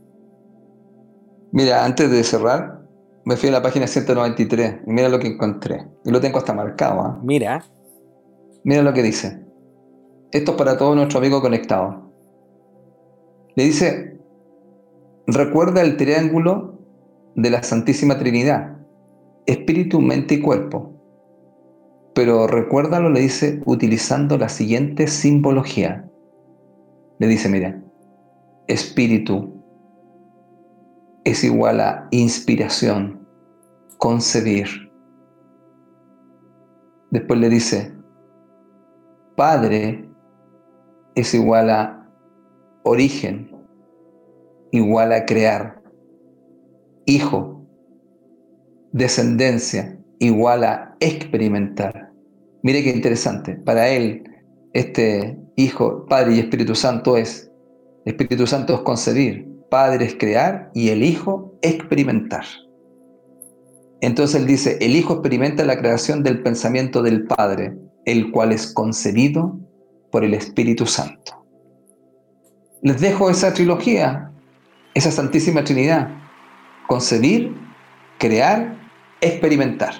Mira, antes de cerrar, me fui a la página 193 y mira lo que encontré. Y lo tengo hasta marcado. ¿ah? Mira. Mira lo que dice. Esto es para todos nuestros amigos conectados. Le dice, recuerda el triángulo de la Santísima Trinidad, espíritu, mente y cuerpo. Pero recuérdalo, le dice, utilizando la siguiente simbología. Le dice, mira, espíritu es igual a inspiración, concebir. Después le dice, Padre es igual a origen, igual a crear. Hijo, descendencia, igual a experimentar. Mire qué interesante. Para él, este Hijo, Padre y Espíritu Santo es, Espíritu Santo es concebir, Padre es crear y el Hijo experimentar. Entonces él dice, el Hijo experimenta la creación del pensamiento del Padre, el cual es concebido por el Espíritu Santo. Les dejo esa trilogía, esa Santísima Trinidad. Concebir, crear, experimentar.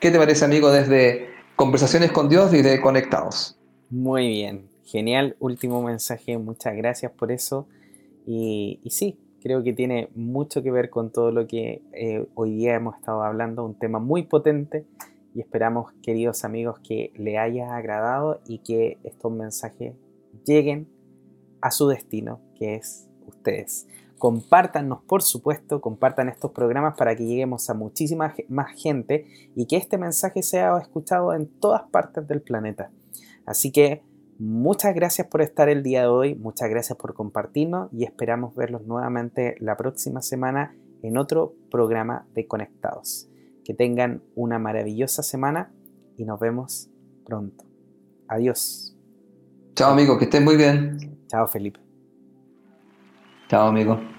¿Qué te parece, amigo, desde Conversaciones con Dios y de Conectados? Muy bien, genial. Último mensaje, muchas gracias por eso. Y, sí, creo que tiene mucho que ver con todo lo que eh, hoy día hemos estado hablando, un tema muy potente y esperamos, queridos amigos, que le haya agradado y que estos mensajes lleguen a su destino, que es ustedes. Compártanos, por supuesto, compartan estos programas para que lleguemos a muchísima más gente y que este mensaje sea escuchado en todas partes del planeta. Así que muchas gracias por estar el día de hoy, muchas gracias por compartirnos y esperamos verlos nuevamente la próxima semana en otro programa de Conectados. Que tengan una maravillosa semana y nos vemos pronto. Adiós. Chao amigo, que estén muy bien. Chao Felipe. Chao amigo.